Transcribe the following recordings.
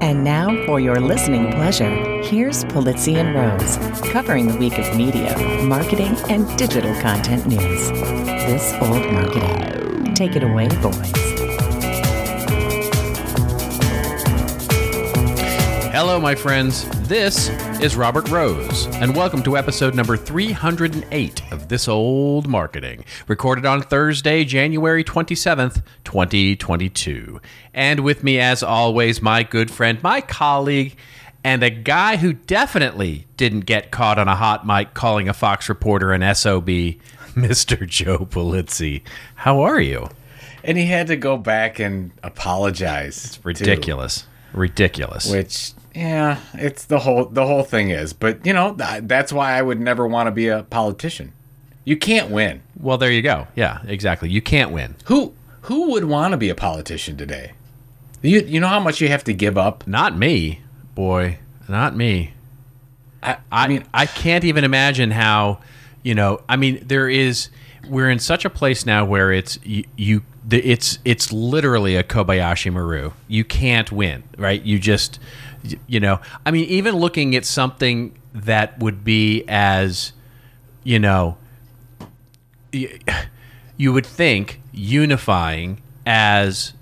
And now, for your listening pleasure, here's Polizzi and Rose, covering the week of media, marketing, and digital content news. This old marketing. Take it away, boys. Hello, my friends. This is Robert Rose, and welcome to episode number 308 of This Old Marketing, recorded on Thursday, January 27th, 2022. And with me, as always, my good friend, my colleague, and a guy who definitely didn't get caught on a hot mic calling a Fox reporter an SOB, Mr. Joe Polizzi. How are you? And he had to go back and apologize. It's Ridiculous. Ridiculous. which, yeah, it's the whole the whole thing is. But you know, th- that's why I would never want to be a politician. You can't win. well, there you go. Yeah, exactly. You can't win. Who who would want to be a politician today? You you know how much you have to give up. Not me, boy. Not me. I, I mean, I can't even imagine how, you know, I mean, there is we're in such a place now where it's you, you the, it's it's literally a Kobayashi Maru. You can't win, right? You just you know, I mean, even looking at something that would be as you know, you would think unifying as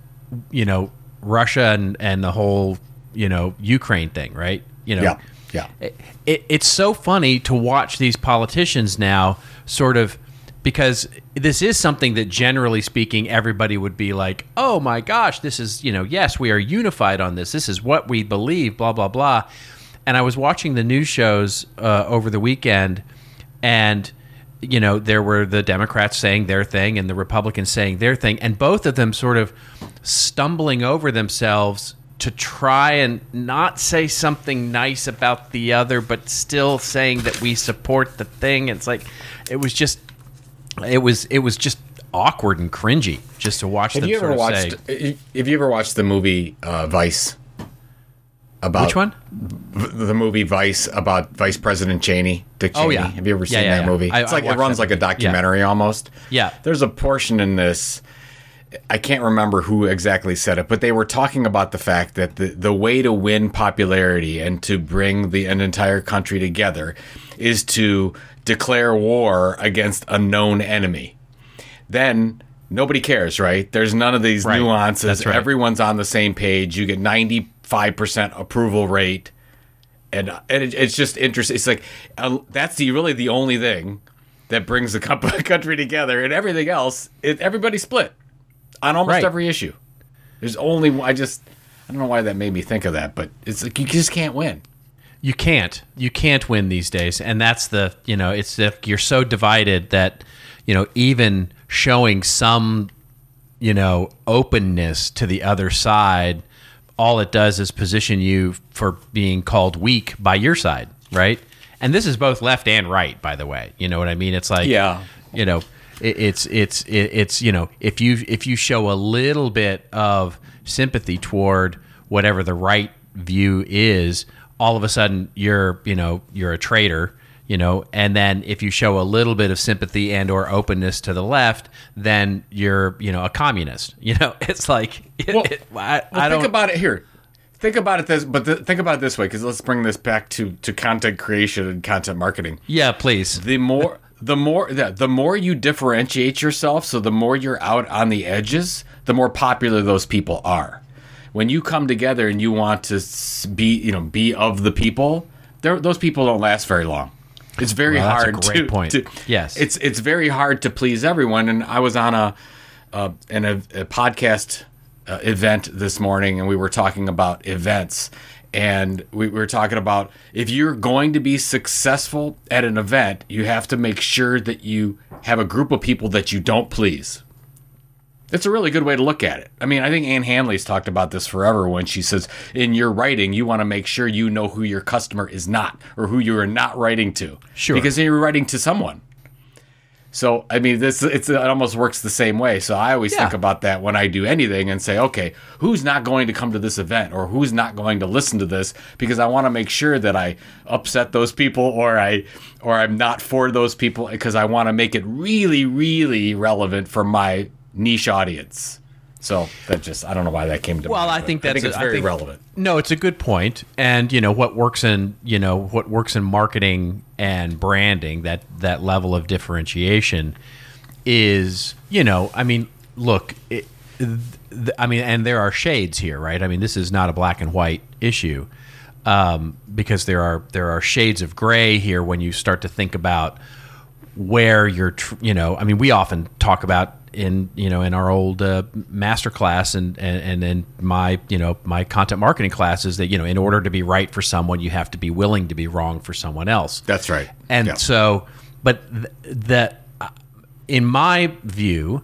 you know Russia and and the whole you know Ukraine thing, right? You know, Yeah, yeah. It, it, it's so funny to watch these politicians now, sort of, because this is something that generally speaking everybody would be like, oh my gosh, this is you know, yes, we are unified on this. This is what we believe. Blah blah blah. And I was watching the news shows uh, over the weekend, and you know there were the democrats saying their thing and the republicans saying their thing and both of them sort of stumbling over themselves to try and not say something nice about the other but still saying that we support the thing it's like it was just it was it was just awkward and cringy just to watch Have you sort ever of watched? say Have you ever watched the movie uh, Vice? About which one v- the movie Vice about Vice President Cheney, Dick Cheney. Oh, yeah. Have you ever seen yeah, that yeah. movie? I- it's like it runs like a documentary almost. Yeah. There's a portion in this. I can't remember who exactly said it, but they were talking about the fact that the, the way to win popularity and to bring the an entire country together is to declare war against a known enemy. Then nobody cares, right? There's none of these Right. nuances. Right. Everyone's on the same page. You get 95% approval rate and and it, it's just interesting. It's like uh, that's the really the only thing that brings the country together, and everything else, it, everybody split on almost Right. every issue. There's only I just I don't know why that made me think of that, but it's like you just can't win. You can't you can't win these days. And that's the you know it's if you're so divided that you know even showing some you know openness to the other side all it does is position you for being called weak by your side right? And this is both left and right by the way. You know what i mean? It's like Yeah. you know it, it's it's it, it's you know if you if you show a little bit of sympathy toward whatever the right view is all of a sudden you're you know you're a traitor you know and then if you show a little bit of sympathy and or openness to the left then you're you know a communist you know it's like it, Well, it- I, Well, I think don't about it here. Think about it this, but th- think about it this way, because let's bring this back to to content creation and content marketing. yeah please the more the more the, the more you differentiate yourself so the more you're out on the edges the more popular those people are when you come together and you want to be you know be of the people those people don't last very long it's very Well, hard to, point. to- Yes. it's it's very hard to please everyone and i was on a uh, in a, a podcast uh, event this morning and we were talking about events and we were talking about if you're going to be successful at an event you have to make sure that you have a group of people that you don't please it's a really good way to look at it. I mean, I think Ann Handley's talked about this forever when she says, in your writing, you want to make sure you know who your customer is not or who you are not writing to. Sure. Because then you're writing to someone. So, I mean, this it's, it almost works the same way. So I always Yeah. think about that when I do anything and say, okay, who's not going to come to this event or who's not going to listen to this because I want to make sure that I upset those people or I or I'm not for those people because I want to make it really, really relevant for my niche audience. So that just I don't know why that came to Well, mind. Well, I think that's I think a- it's I very think- relevant. No, it's a good point. And you know what works in you know what works in marketing and branding that that level of differentiation is you know I mean look it, th- I mean and there are shades here right I mean this is not a black and white issue um, because there are there are shades of gray here when you start to think about where you're tr- you know I mean we often talk about in you know in our old uh, master class and, and and in my you know my content marketing classes that you know in order to be right for someone you have to be willing to be wrong for someone else That's right. and Yeah. so but th- that uh, in my view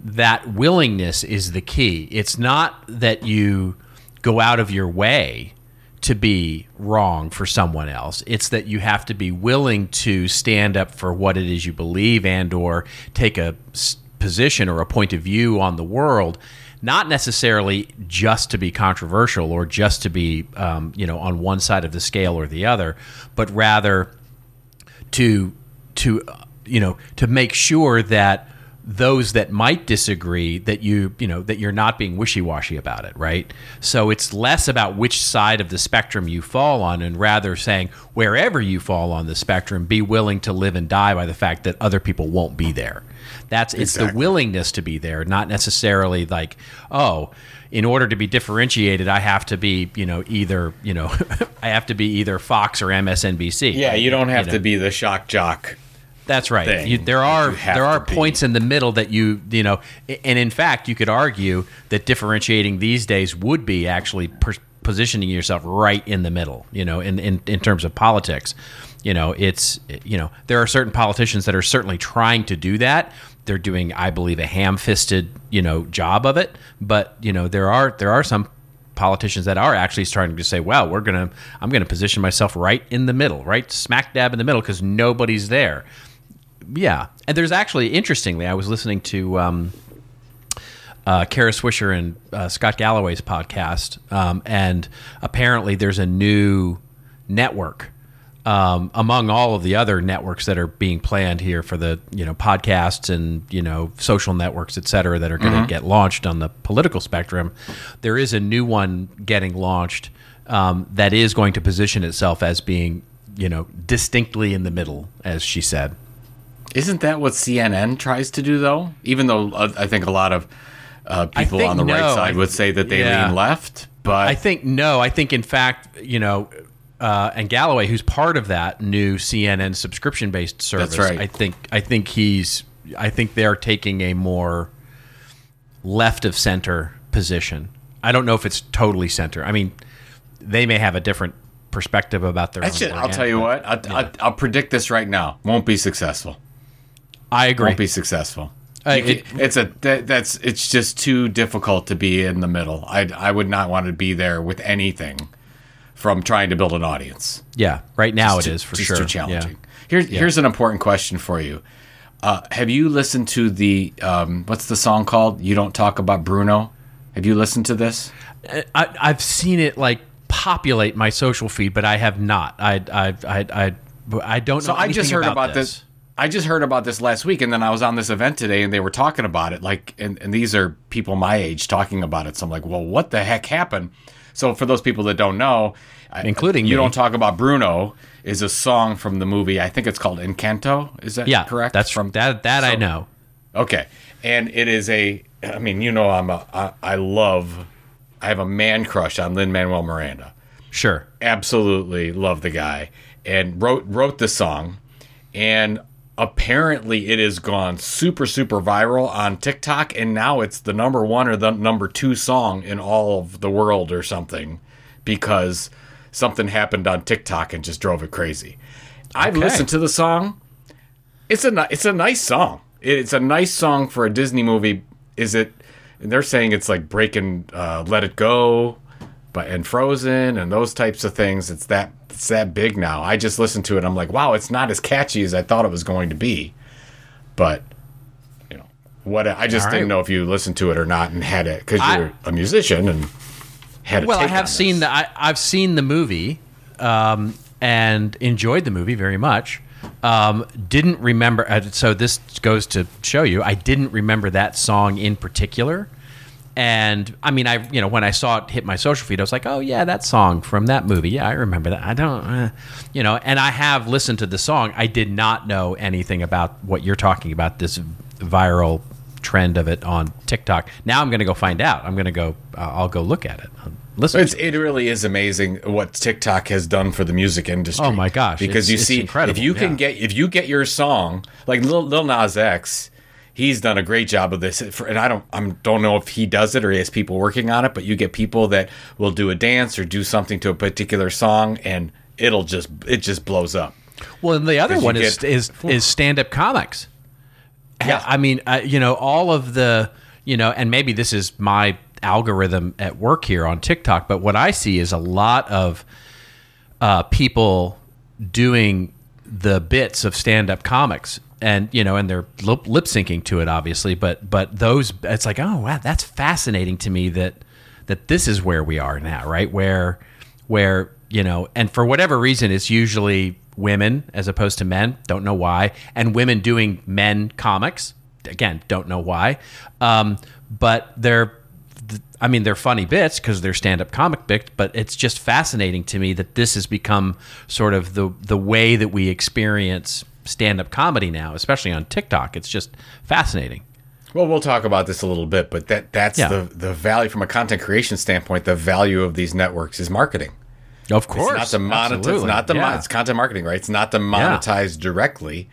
that willingness is the key it's not that you go out of your way to be wrong for someone else it's that you have to be willing to stand up for what it is you believe and or take a position or a point of view on the world not necessarily just to be controversial or just to be um, you know on one side of the scale or the other but rather to to you know to make sure that those that might disagree that you you know that you're not being wishy-washy about it right? So it's less about which side of the spectrum you fall on and rather saying wherever you fall on the spectrum be willing to live and die by the fact that other people won't be there that's it's the willingness to be there not necessarily like oh in order to be differentiated i have to be you know either you know i have to be either fox or msnbc Yeah, you don't have know. to be the shock jock. That's right. You, there are you there are to be. points in the middle that you you know, and in fact, you could argue that differentiating these days would be actually per- positioning yourself right in the middle. You know, in, in in terms of politics, you know, it's you know there are certain politicians that are certainly trying to do that. They're doing, I believe, a ham-fisted you know job of it. But you know, there are there are some politicians that are actually starting to say, "Well, we're gonna, I'm gonna position myself right in the middle, right smack dab in the middle, because nobody's there." Yeah, and there's actually interestingly, I was listening to um, uh, Kara Swisher and uh, Scott Galloway's podcast, um, and apparently there's a new network um, among all of the other networks that are being planned here for the you know podcasts and you know social networks, et cetera, that are going to get launched on the political spectrum. There is a new one getting launched um, that is going to position itself as being you know distinctly in the middle, as she said. Isn't that what CNN tries to do, though? Even though uh, I think a lot of uh, people on the right side would say that they Yeah. lean left, but I think no. I think in fact, you know, uh, and Galloway, who's part of that new CNN subscription-based service, right. I think I think he's I think they're taking a more left of center position. I don't know if it's totally center. I mean, they may have a different perspective about their. That's. I'll tell you what. I, I, I'll predict this right now. Won't be successful. I agree. Won't be successful. Uh, it- can- it's a that, that's it's just too difficult to be in the middle. I I would not want to be there with anything from trying to build an audience. yeah, right now It's it too- is for just sure. too Yeah. challenging. Here's here's an important question for you. Uh, have you listened to the um, what's the song called? You don't talk about Bruno. Have you listened to this? I, I've seen it like populate my social feed, but I have not. I I I I, I don't So know. I just heard about, this. I just heard about this last week, and then I was on this event today, and they were talking about it. Like, and, and these are people my age talking about it. So I'm like, well, what the heck happened? So for those people that don't know, I- Including you me. don't talk about Bruno is a song from the movie. I think it's called Encanto. Is that Yeah, correct? That's from that. That I know. Okay, and it is a. I mean, you know, I'm a. I, I love. I have a man crush on Lin Manuel Miranda. Sure. Absolutely love the guy, and wrote wrote the song, and apparently it has gone super super viral on TikTok, and now it's the number one or the number two song in all of the world or something, because something happened on TikTok and just drove it crazy. I've Okay. listened to the song. It's a it's a nice song. It's a nice song for a Disney movie. Is it? And they're saying it's like breaking uh, "Let It Go," but and Frozen and those types of things. It's that it's that big now. I just listened to it. I'm like, wow, it's not as catchy as I thought it was going to be. But you know what? I just All didn't know if you listened to it or not and had it because you're a musician and had. A Well, I have seen the I, I've seen the movie, um, and enjoyed the movie very much. Um, didn't remember. Uh, so this goes to show you, I didn't remember that song in particular, And I mean, I you know when I saw it hit my social feed, I was like, oh yeah, that song from that movie. Yeah, I remember that. I don't, uh, you know, and I have listened to the song. I did not know anything about what you're talking about. This viral trend of it on TikTok. Now I'm going to go find out. I'm going to go. Uh, I'll go look at it. I'll listen. It's, to it. it really is amazing what TikTok has done for the music industry. Oh my gosh, Because it's- you it's see, incredible, if you can get if you get your song like Lil, Lil Nas X, he's done a great job of this. And I don't I don't know if he does it or he has people working on it, but you get people that will do a dance or do something to a particular song, and it'll just it just blows up. Well, and the other one is get- is is stand up comics. Yeah. I mean, uh, you know, all of the, you know, and maybe this is my algorithm at work here on TikTok, but what I see is a lot of uh, people doing the bits of stand up comics. And you know, and they're lip lip syncing to it, obviously. But but those, it's like, oh wow, that's fascinating to me that that this is where we are now, right? Where where you know, and for whatever reason, it's usually women as opposed to men. Don't know why, and women doing men comics. Again, don't know why. Um, but they're, I mean, they're funny bits because they're stand-up comic bits. But it's just fascinating to me that this has become sort of the the way that we experience stand-up comedy now, especially on TikTok. It's just fascinating. Well, we'll talk about this a little bit, but that that's Yeah. the the value from a content creation standpoint. The value of these networks is marketing. Of It's course, not to monetize. It's not the Yeah. it's content marketing, right? It's not to monetize directly.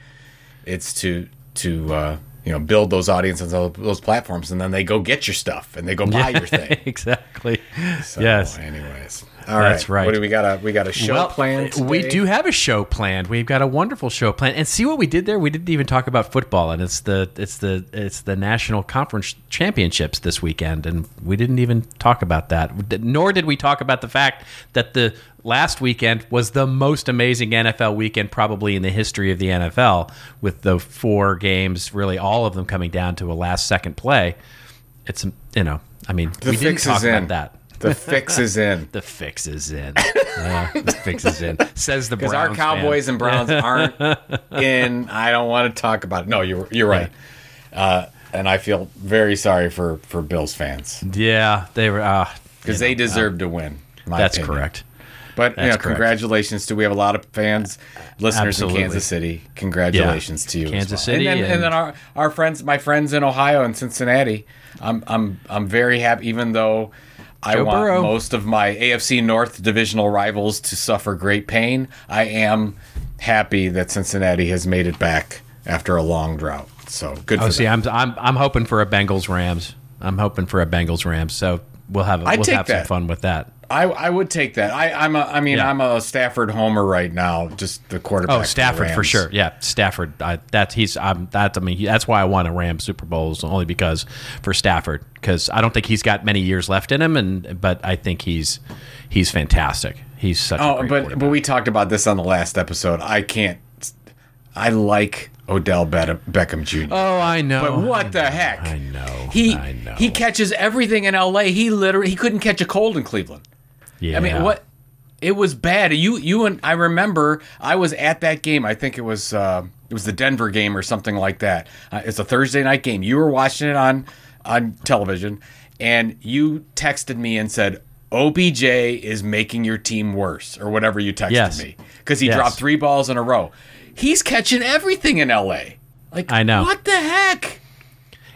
It's to to uh, you know build those audiences on those platforms, and then they go get your stuff and they go buy your thing. exactly. So, yes. Anyways, all right. That's right. What do we got? A we got a show well, planned. We do have a show planned. We've got a wonderful show planned. And see what we did there? We didn't even talk about football and it's the it's the it's the National Conference Championships this weekend and we didn't even talk about that. Nor did we talk about the fact that the last weekend was the most amazing NFL weekend probably in the history of the NFL with the four games, really all of them coming down to a last second play. It's you know, I mean, The we didn't talk is in. about that. The fix is in. The fix is in. Yeah, the fix is in. Says the Because our Cowboys fan. and Browns aren't in. I don't want to talk about it. No, you're you're right. Uh, and I feel very sorry for for Bills fans Yeah, they were. Uh, because you they know, deserve to win. That's opinion. correct. But you know, congratulations to we have a lot of fans, listeners Absolutely. in Kansas City. Congratulations Yeah. to you, as Kansas well. City and then, and, and- then our our friends, my friends in Ohio and Cincinnati. I'm I'm I'm very happy, even though I Joe want Burrow. most of my AFC North divisional rivals to suffer great pain. I am happy that Cincinnati has made it back after a long drought. So good oh, for Oh, see, them. I'm I'm I'm hoping for a Bengals Rams. I'm hoping for a Bengals Rams. So we'll have I'd we'll have some fun with that. I, I would take that. I, I'm a I mean Yeah. I'm a Stafford homer right now. Just the quarterback. Oh, Stafford for Rams. sure. Yeah, Stafford. I, that's he's. I'm. That I mean, he- that's why I want a Rams Super Bowls only because for Stafford because I don't think he's got many years left in him, and but I think he's he's fantastic. He's such. a Oh, but but we talked about this on the last episode. I can't. I like Odell Be- Beckham Jr. Oh, I know. but what I the know, heck? I know. He I know. he catches everything in L.A. He literally he couldn't catch a cold in Cleveland. Yeah. I mean, what? It was bad. You you and I remember I was at that game. I think it was uh, it was the Denver game or something like that. Uh, it's a Thursday night game. You were watching it on on television, and you texted me and said. OBJ is making your team worse, or whatever you texted Yes. me, because he Yes. dropped three balls in a row. He's catching everything in LA. Like I know. what the heck?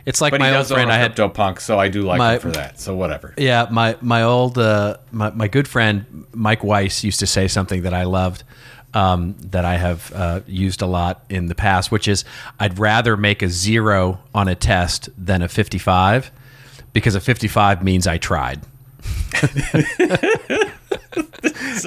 It's like But my old friend. a I had crypto punk, so I do like My- him for that. So whatever. Yeah, my my old uh, my my good friend Mike Weiss used to say something that I loved. Um, that I have uh, used a lot in the past, which is I'd rather make a zero on a test than a 55 because a 55 means I tried.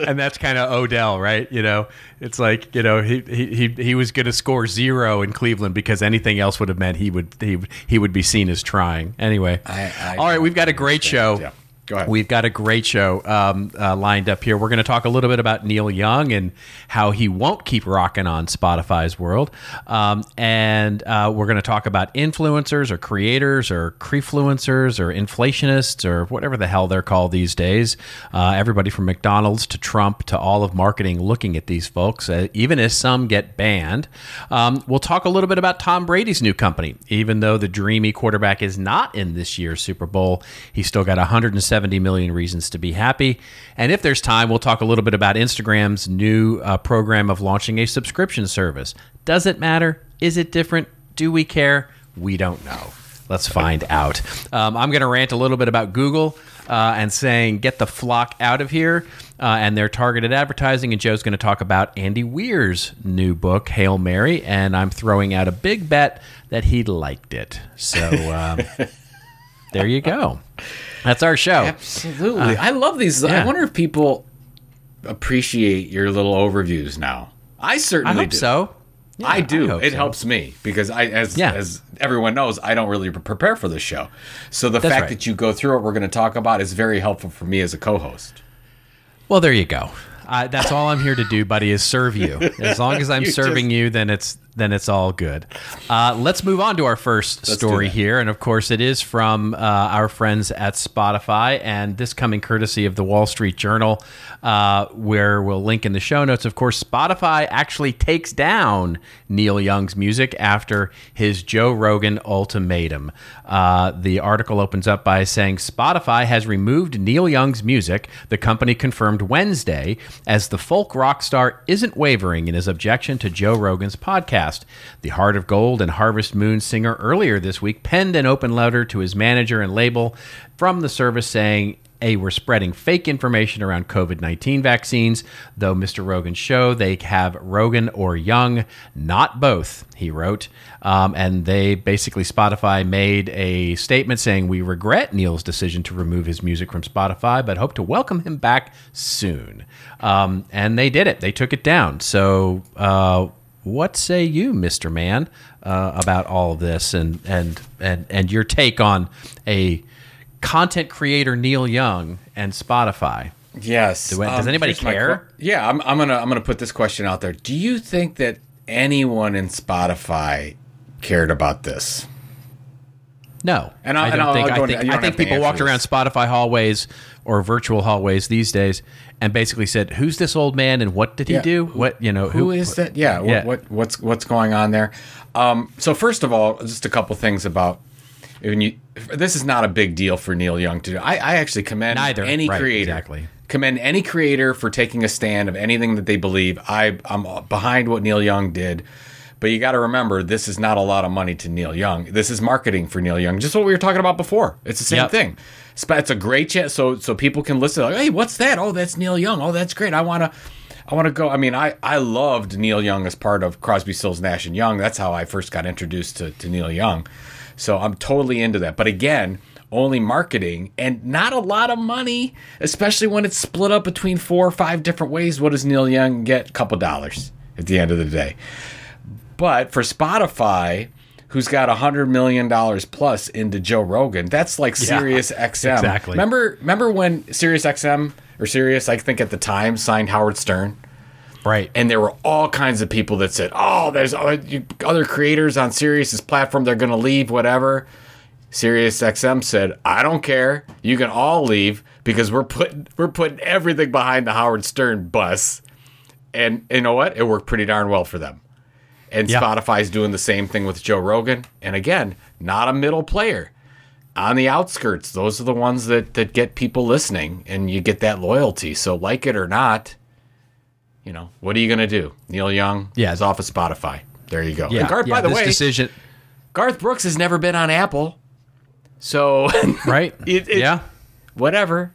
and that's kind of Odell, right? You know, it's like you know he he he, he was going to score zero in Cleveland because anything else would have meant he would he he would be seen as trying. Anyway, I- I all right, we've got a great show. Yeah. Go ahead. We've got a great show um, uh, lined up here. We're going to talk a little bit about Neil Young and how he won't keep rocking on Spotify's world. Um, and uh, we're going to talk about influencers or creators or crefluencers or inflationists or whatever the hell they're called these days. Uh, everybody from McDonald's to Trump to all of marketing looking at these folks, uh, even as some get banned. Um, we'll talk a little bit about Tom Brady's new company. Even though the dreamy quarterback is not in this year's Super Bowl, he's still got 170 million reasons to be happy. And if there's time, we'll talk a little bit about Instagram's new uh, program of launching a subscription service. Does it matter? Is it different? Do we care? We don't know. Let's find out. Um, I'm going to rant a little bit about Google uh, and saying, get the flock out of here uh, and their targeted advertising. And Joe's going to talk about Andy Weir's new book, Hail Mary. And I'm throwing out a big bet that he liked it. So um, there you go. That's our show. Absolutely. I love these. I wonder if people appreciate your little overviews now. I I certainly hope do. so. Yeah, I do. hope it so. helps me because I, as Yeah. as everyone knows, I don't really prepare for this show. So the That's fact right. that you go through what we're going to talk about is very helpful for me as a co-host. Well, there you go. Uh, that's all I'm here to do, buddy, is serve you. As long as I'm You serving just- you, then it's then it's all good. Uh, let's move on to our 1st do story here, and of course, it is from uh, our friends at Spotify, and this coming courtesy of the Wall Street Journal, uh, where we'll link in the show notes. Of course, Spotify actually takes down Neil Young's music after his Joe Rogan ultimatum. Uh, the article opens up by saying Spotify has removed Neil Young's music. The company confirmed Wednesday as the folk rock star isn't wavering in his objection to Joe Rogan's podcast. The Heart of Gold and Harvest Moon singer earlier this week penned an open letter to his manager and label from the service saying, a we're spreading fake information around COVID 19 vaccines, though Mr. Rogan's show, they have Rogan or Young, not both, he wrote. Um, and they basically, Spotify made a statement saying, We regret Neil's decision to remove his music from Spotify, but hope to welcome him back soon. Um, and they did it, they took it down. So, uh, what say you, Mr. Man, uh, about all of this and, and, and, and your take on a content creator Neil Young and Spotify. Yes. Do- does anybody care? que- yeah, I'm, I'm gonna I'm gonna put this question out there. Do you think that anyone in Spotify cared about this? No, And I'll- I don't I'll- think. I think, I think people walked around. Spotify hallways or virtual hallways these days and basically said, "Who's this old man and what did he Yeah. do? What you know? Who is that? Yeah, what- What, what's what's going on there? Um, so first of all, just a couple things about when you. This is not a big deal for Neil Young to do. I, I actually commend Neither. any Right, creator. exactly. Commend any creator for taking a stand of anything that they believe. I I'm behind what Neil Young did. But you got to remember, this is not a lot of money to Neil Young. This is marketing for Neil Young. Just what we were talking about before. It's the same Yep. thing. It's a great chance, so so people can listen. Like, hey, what's that? Oh, that's Neil Young. Oh, that's great. I want to, I want to go. I mean, I I loved Neil Young as part of Crosby, Stills, Nash and Young. That's how I first got introduced to to Neil Young. So I'm totally into that. But again, only marketing and not a lot of money, especially when it's split up between four or five different ways. What does Neil Young get? A couple dollars at the end of the day. But for Spotify, who's got a hundred million dollars plus into Joe Rogan, that's like Yeah, Sirius XM. exactly. Remember, remember when Sirius XM or Sirius, I think at the time, signed Howard Stern, right? and there were all kinds of people that said, "Oh, there's other other creators on Sirius's platform. They're going to leave, whatever." Sirius XM said, "I don't care. You can all leave because we're putting we're putting everything behind the Howard Stern bus." And you know what? It worked pretty darn well for them. And Yeah. Spotify's doing the same thing with Joe Rogan. And again, not a middle player. On the outskirts, those are the ones that, that get people listening and you get that loyalty. So like it or not, you know, what are you gonna do? Neil Young Yeah. is off of Spotify. There you go. Yeah. and Garth, yeah, by the this way, decision, Garth Brooks has never been on Apple. So right? It- it- yeah. whatever.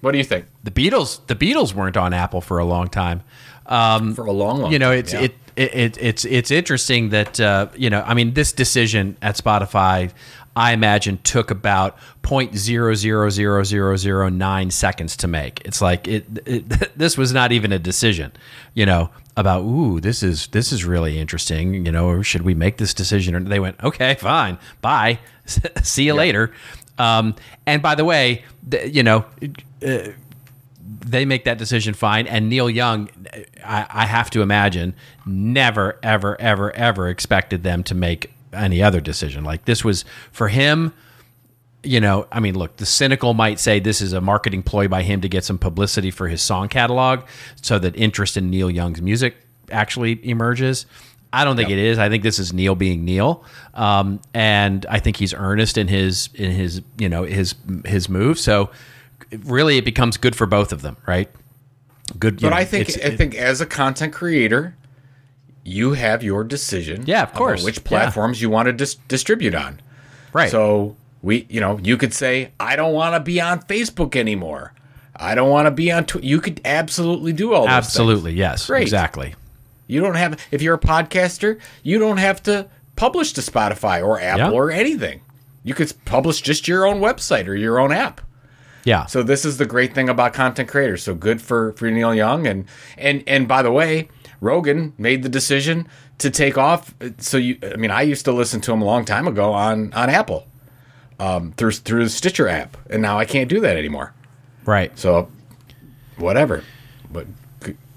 What do you think? The Beatles, the Beatles weren't on Apple for a long time. Um, For a long, long you know, it's yeah. it, it, it it's it's interesting that uh, you know, I mean, this decision at Spotify, I imagine, took about point zero zero zero zero zero nine seconds to make. It's like it, it this was not even a decision, you know, about ooh, this is this is really interesting, you know, or should we make this decision? And they went, okay, fine, bye, see you later. Um, and by the way, th- you know, uh, they make that decision fine. And Neil Young, I, I have to imagine, never, ever, ever, ever expected them to make any other decision. Like this was for him. You know, I mean, look, the cynical might say this is a marketing ploy by him to get some publicity for his song catalog so that interest in Neil Young's music actually emerges. I don't think it is. I think this is Neil being Neil, um, and I think he's earnest in his in his you know his his move. So really, it becomes good for both of them, right? Good, But know, I think I think as a content creator, you have your decision. Yeah, of course. Which Yeah. platforms you want to dis- distribute on. right. So we, you know, you could say, I don't want to be on Facebook anymore. I don't want to be on. Tw-. You could absolutely do all. Absolutely, things. yes, Great. exactly. You don't have. If you're a podcaster, you don't have to publish to Spotify or Apple Yeah. or anything. You could publish just your own website or your own app. Yeah. So this is the great thing about content creators. So good for for Neil Young and and and by the way, Rogan made the decision to take off. So you, I mean, I used to listen to him a long time ago on on Apple, um, through through the Stitcher app, and now I can't do that anymore. right. So whatever, but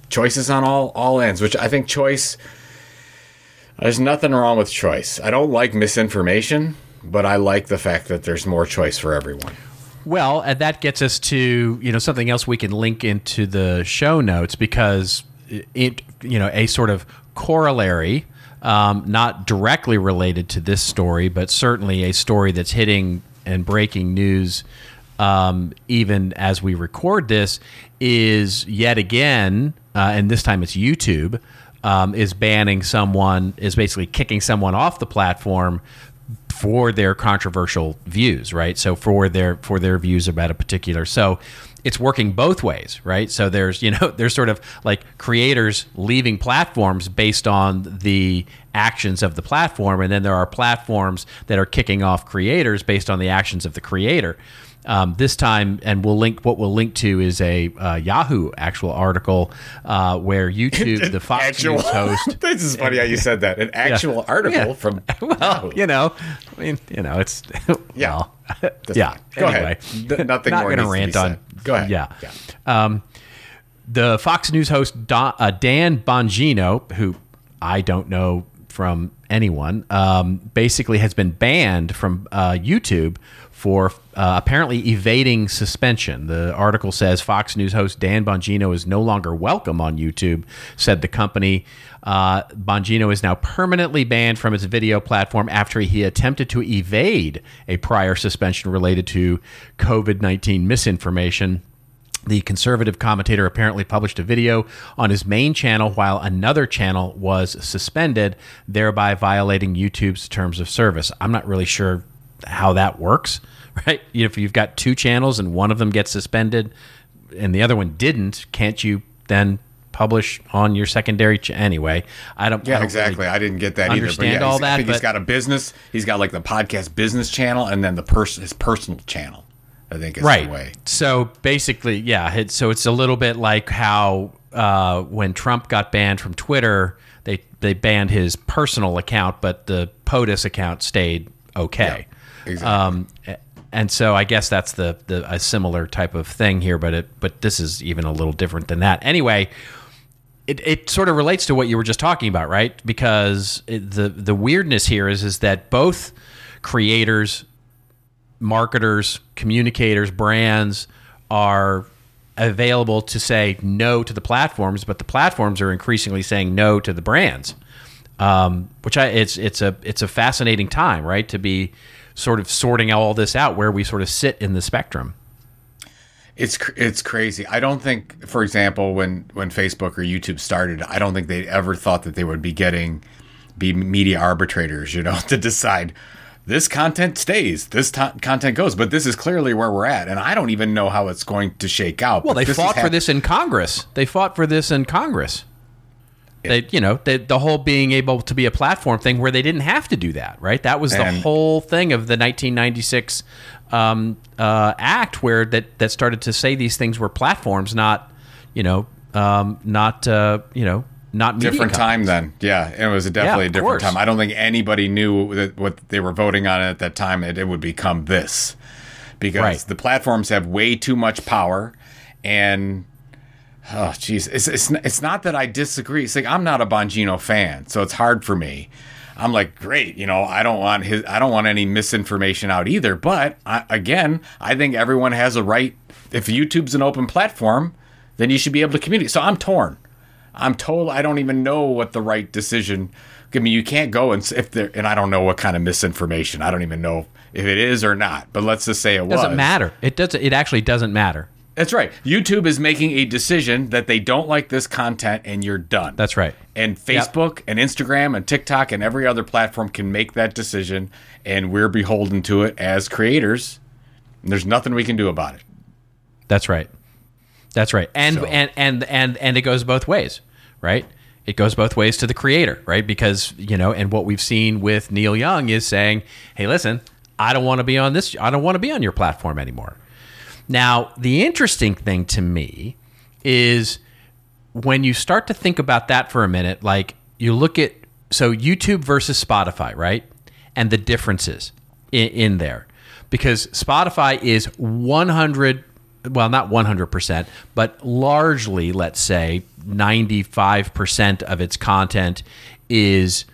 choices on all all ends, which I think choice. There's nothing wrong with choice. I don't like misinformation, but I like the fact that there's more choice for everyone. Well, and that gets us to you know something else we can link into the show notes because it you know a sort of corollary, um, not directly related to this story, but certainly a story that's hitting and breaking news um, even as we record this is yet again, uh, and this time it's YouTube. Um, is banning someone is basically kicking someone off the platform for their controversial views, right? So for their for their views about a particular so it's working both ways, right? So there's you know there's sort of like creators leaving platforms based on the actions of the platform, and then there are platforms that are kicking off creators based on the actions of the creator. Um, this time, and we'll link. What we'll link to is a uh, Yahoo actual article uh, where YouTube, the Fox actual News host, this is funny how you said that. An actual article Yeah. from well, Yahoo. you know, I mean, you know, it's Yeah. well, yeah. Go anyway, ahead. Nothing not more gonna needs to rant on. said. Go ahead. Yeah. Yeah. Um, the Fox News host Don, uh, Dan Bongino, who I don't know from anyone, um, basically has been banned from uh, YouTube for uh, apparently evading suspension. The article says Fox News host Dan Bongino is no longer welcome on YouTube, said the company. Uh, Bongino is now permanently banned from its video platform after he attempted to evade a prior suspension related to COVID 19 misinformation. The conservative commentator apparently published a video on his main channel while another channel was suspended, thereby violating YouTube's terms of service. I'm not really sure how that works, right? If you've got two channels and one of them gets suspended and the other one didn't, can't you then publish on your secondary ch- anyway? I don't. I Yeah, don't exactly. really- I didn't get that either. But understand yeah, all he's- I that, think he's got a business. He's got like the podcast business channel and then the person his personal channel. I think is right the way. so basically yeah it, so it's a little bit like how uh, when trump got banned from twitter they they banned his personal account but the potus account stayed okay Yeah, exactly. um, and so i guess that's the, the a similar type of thing here but it but this is even a little different than that anyway it, it sort of relates to what you were just talking about, right? Because it, the the weirdness here is is that both creators, marketers, communicators, brands are available to say no to the platforms, but the platforms are increasingly saying no to the brands. Um, which I it's it's a it's a fascinating time, right? To be sort of sorting all this out where we sort of sit in the spectrum. It's it's crazy. I don't think, for example, when when Facebook or YouTube started, I don't think they ever thought that they would be getting be media arbitrators, you know, to decide this content stays, this to- content goes. But this is clearly where we're at, and I don't even know how it's going to shake out. Well, they fought for hap- this in Congress. They fought for this in Congress. They, you know, they, the whole being able to be a platform thing where they didn't have to do that, right? That was the And- whole thing of the 1996 um, uh, act, where that that started to say these things were platforms, not, you know, um, not uh, you know, not different time then. Yeah, it was definitely of a different course. time. I don't think anybody knew that what they were voting on at that time it, it would become this. because Right. the platforms have way too much power and oh jeez it's, it's it's not that I disagree it's like I'm not a Bongino fan so it's hard for me I'm like great you know I don't want his I don't want any misinformation out either but I, again I think everyone has a right if YouTube's an open platform then you should be able to communicate so I'm torn I'm told I don't even know what the right decision. I mean, you can't go and if there, and I don't know what kind of misinformation. I don't even know if it is or not. But let's just say it was. doesn't matter. It doesn't. It actually doesn't matter. That's right. YouTube is making a decision that they don't like this content, and you're done. That's right. And Facebook and Instagram and TikTok and every other platform can make that decision, and we're beholden to it as creators. There's nothing we can do about it. That's right. That's right. And So- and and and and it goes both ways, right? It goes both ways to the creator, right? Because, you know, and what we've seen with Neil Young is saying, "Hey, listen, I don't want to be on this I don't want to be on your platform anymore." Now, the interesting thing to me is when you start to think about that for a minute, like you look at so YouTube versus Spotify, right? And the differences in, in there. Because Spotify is 100 well, not 100%, but largely, let's say, 95% of its content is,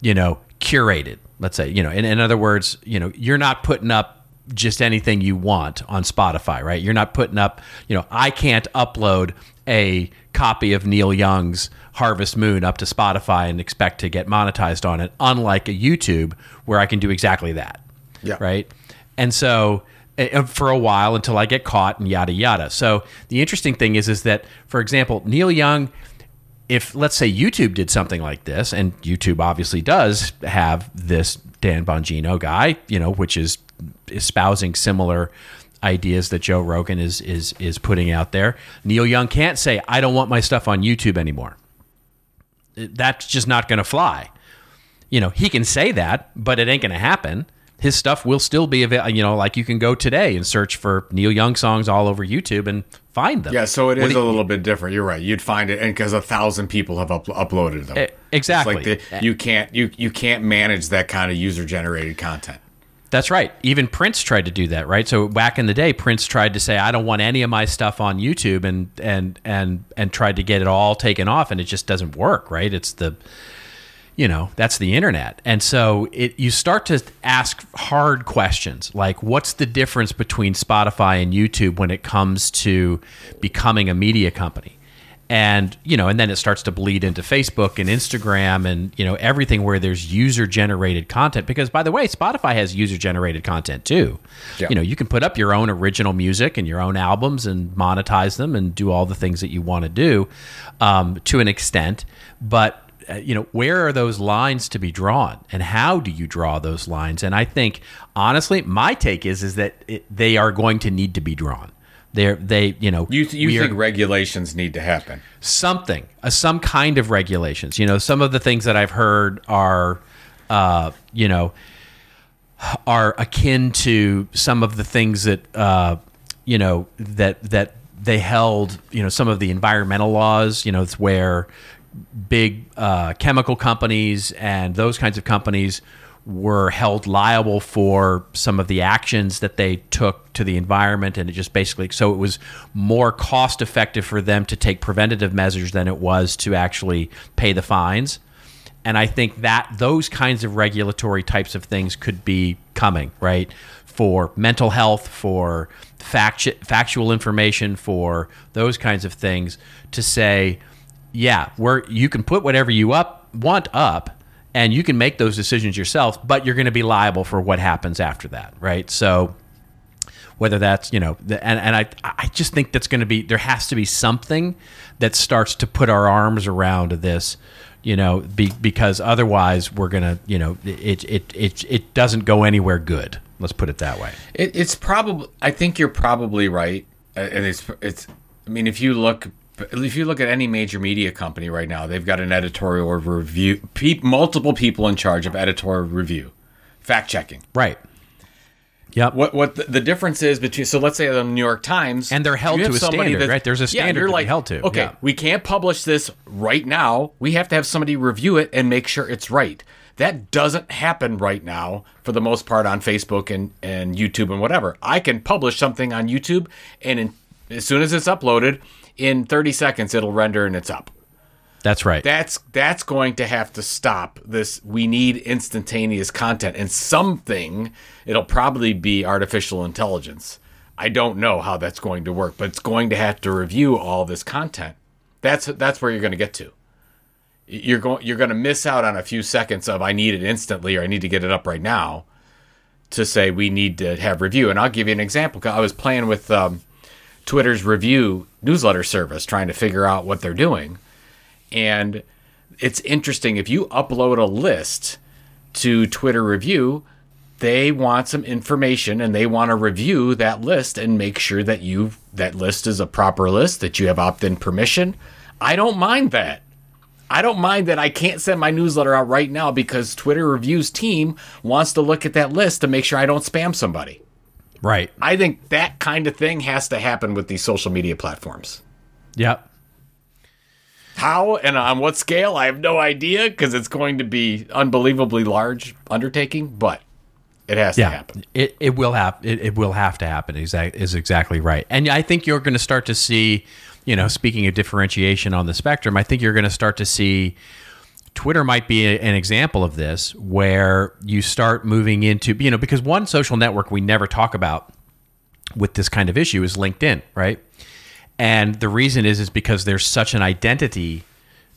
you know, curated. Let's say, you know, in, in other words, you know, you're not putting up just anything you want on Spotify, right? You're not putting up, you know, I can't upload a copy of Neil Young's Harvest Moon up to Spotify and expect to get monetized on it, unlike a YouTube where I can do exactly that. Yeah. Right. And so uh, for a while until I get caught and yada yada. So the interesting thing is, is that, for example, Neil Young, if let's say YouTube did something like this, and YouTube obviously does have this Dan Bongino guy, you know, which is espousing similar ideas that Joe Rogan is is is putting out there. Neil Young can't say, "I don't want my stuff on YouTube anymore." That's just not going to fly. You know, he can say that, but it ain't going to happen. His stuff will still be available. You know, like you can go today and search for Neil Young songs all over YouTube and find them. Yeah, so it is a little bit different. You're right. You'd find it, and because a thousand people have up- uploaded them, exactly. It's like the, you can't you you can't manage that kind of user generated content. That's right. Even Prince tried to do that, right? So back in the day, Prince tried to say, "I don't want any of my stuff on YouTube," and and and and tried to get it all taken off, and it just doesn't work, right? It's the, you know, that's the internet, and so it you start to ask hard questions like, what's the difference between Spotify and YouTube when it comes to becoming a media company? and you know and then it starts to bleed into facebook and instagram and you know everything where there's user generated content because by the way spotify has user generated content too Yeah. you know you can put up your own original music and your own albums and monetize them and do all the things that you want to do um, to an extent but you know where are those lines to be drawn and how do you draw those lines and i think honestly my take is is that it, they are going to need to be drawn they're they you know You th- you we are- think regulations need to happen? something, uh, some kind of regulations. You know, some of the things that I've heard are, uh, you know, are akin to some of the things that, uh, you know, that that they held. You know, some of the environmental laws. You know, it's where big uh, chemical companies and those kinds of companies were held liable for some of the actions that they took to the environment. And it just basically so it was more cost effective for them to take preventative measures than it was to actually pay the fines. And i think that those kinds of regulatory types of things could be coming right? For mental health for fact factual information for those kinds of things to say yeah, where you can put whatever you up want up and you can make those decisions yourself, but you're going to be liable for what happens after that, right? So whether that's, you know, the, and, and I, I just think that's going to be, there has to be something that starts to put our arms around this, you know, be, because otherwise we're going to, you know, it, it, it, it doesn't go anywhere good. Let's put it that way. It, it's probably. I think you're probably right, and it's it's. I mean, if you look. If you look at any major media company right now, they've got an editorial review, pe- multiple people in charge of editorial review, fact checking. Right. Yep. What what the, the difference is between so let's say the New York Times And they're held to a standard, right? There's a standard you're to be like, held to, Okay, yeah. we can't publish this right now. We have to have somebody review it and make sure it's right. That doesn't happen right now for the most part on Facebook and, and YouTube and whatever. I can publish something on YouTube, and in, as soon as it's uploaded, in 30 seconds it'll render and it's up. That's right. That's that's going to have to stop this. We need instantaneous content, and something. It'll probably be artificial intelligence. I don't know how that's going to work, but it's going to have to review all this content. That's that's where you're going to get to. You're going you're going to miss out on a few seconds of I need it instantly or I need to get it up right now to say we need to have review. And I'll give you an example. I was playing with um, Twitter's Revue newsletter service, trying to figure out what they're doing and it's interesting if you upload a list to Twitter Revue, they want some information and they want to review that list and make sure that you that list is a proper list, that you have opt-in permission. I don't mind that. I don't mind that I can't send my newsletter out right now because Twitter Revue's team wants to look at that list to make sure I don't spam somebody. Right. I think that kind of thing has to happen with these social media platforms. Yep. How and on what scale, I have no idea because it's going to be unbelievably large undertaking, but it has Yeah. to happen. It it will have it, it will have to happen. Exact is exactly right. And I think you're going to start to see, you know, speaking of differentiation on the spectrum, I think you're going to start to see Twitter might be a- an example of this where you start moving into, you know, because one social network we never talk about with this kind of issue is LinkedIn, right? And the reason is is because there's such an identity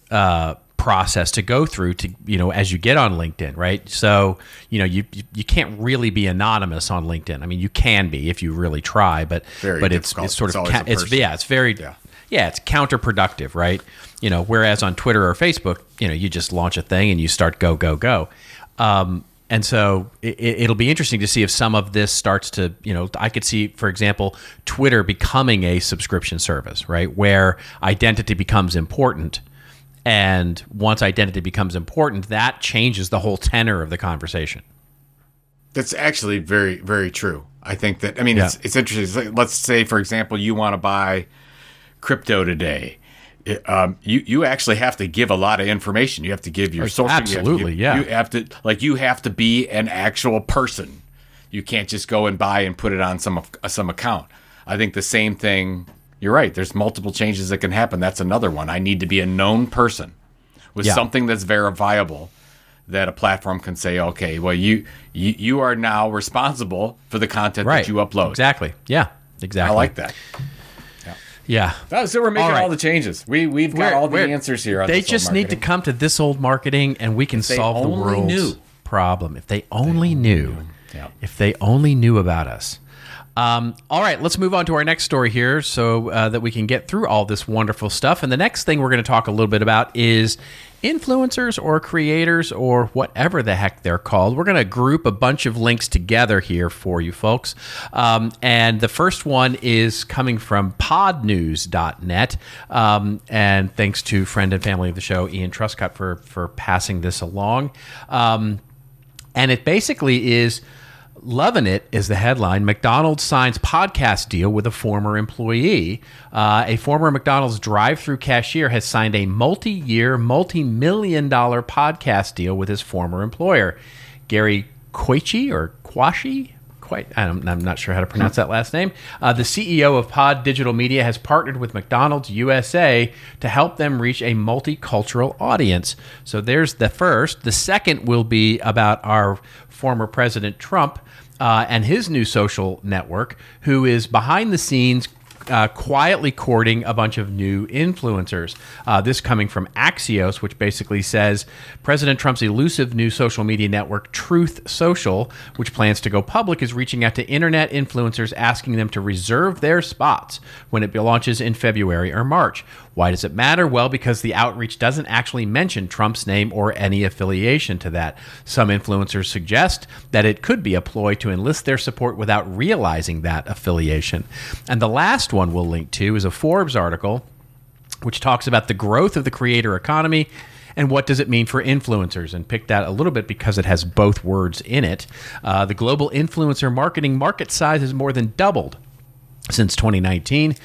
uh, process to go through to you know as you get on LinkedIn, right? So you know you you- can't really be anonymous on LinkedIn. I mean, you can be if you really try, but Very but it's it's sort It's of ca- it's yeah, it's very Yeah. yeah. it's counterproductive, right? You know, whereas on Twitter or Facebook, you know, you just launch a thing and you start go go go. Um, and so it, it'll be interesting to see if some of this starts to, you know, I could see, for example, Twitter becoming a subscription service, right, where identity becomes important. And once identity becomes important, that changes the whole tenor of the conversation. That's actually very, very true. I think that, I mean, it's, it's interesting. It's like, let's say, for example, you want to buy crypto today. It, um, you you actually have to give a lot of information. You have to give your social. you absolutely, give- yeah. You have to like you have to be an actual person. You can't just go and buy and put it on some some account. I think the same thing. You're right. There's multiple changes that can happen. That's another one. I need to be a known person with Yeah. something that's verifiable that a platform can say, okay, well, you you, you are now responsible for the content Right. that you upload. Exactly. Yeah. Exactly. I like that. Yeah. Oh, so we're making All all, right. the changes. We we've got We're- all the answers here. On They just need to come to this old marketing, and we can they solve the world's knew. problem. If they only knew. Yeah. If they only knew about us. Um, all right, let's move on to our next story here, so uh, that we can get through all this wonderful stuff. And the next thing we're going to talk a little bit about is influencers or creators or whatever the heck they're called. We're going to group a bunch of links together here for you folks. Um, and the first one is coming from podnews.net. Um, and thanks to friend and family of the show, Ian Truscott, for, for passing this along. Um, and it basically is Loving It is the headline. McDonald's signs podcast deal with a former employee. Uh, a former McDonald's drive through cashier has signed a multi year, multi million dollar podcast deal with his former employer. Gary Koichi or Kwashi? Quite, I'm, I'm not sure how to pronounce that last name. Uh, the CEO of Pod Digital Media has partnered with McDonald's USA to help them reach a multicultural audience. So there's the first. The second will be about our former President Trump uh, and his new social network, who is behind the scenes uh, quietly courting a bunch of new influencers. Uh, this coming from Axios, which basically says President Trump's elusive new social media network, Truth Social, which plans to go public, is reaching out to internet influencers asking them to reserve their spots when it launches in February or March. Why does it matter? Well, because the outreach doesn't actually mention Trump's name or any affiliation to that. Some influencers suggest that it could be a ploy to enlist their support without realizing that affiliation. And the last one we'll link to is a Forbes article which talks about the growth of the creator economy and what does it mean for influencers and pick that a little bit because it has both words in it uh, the global influencer marketing market size has more than doubled since 2019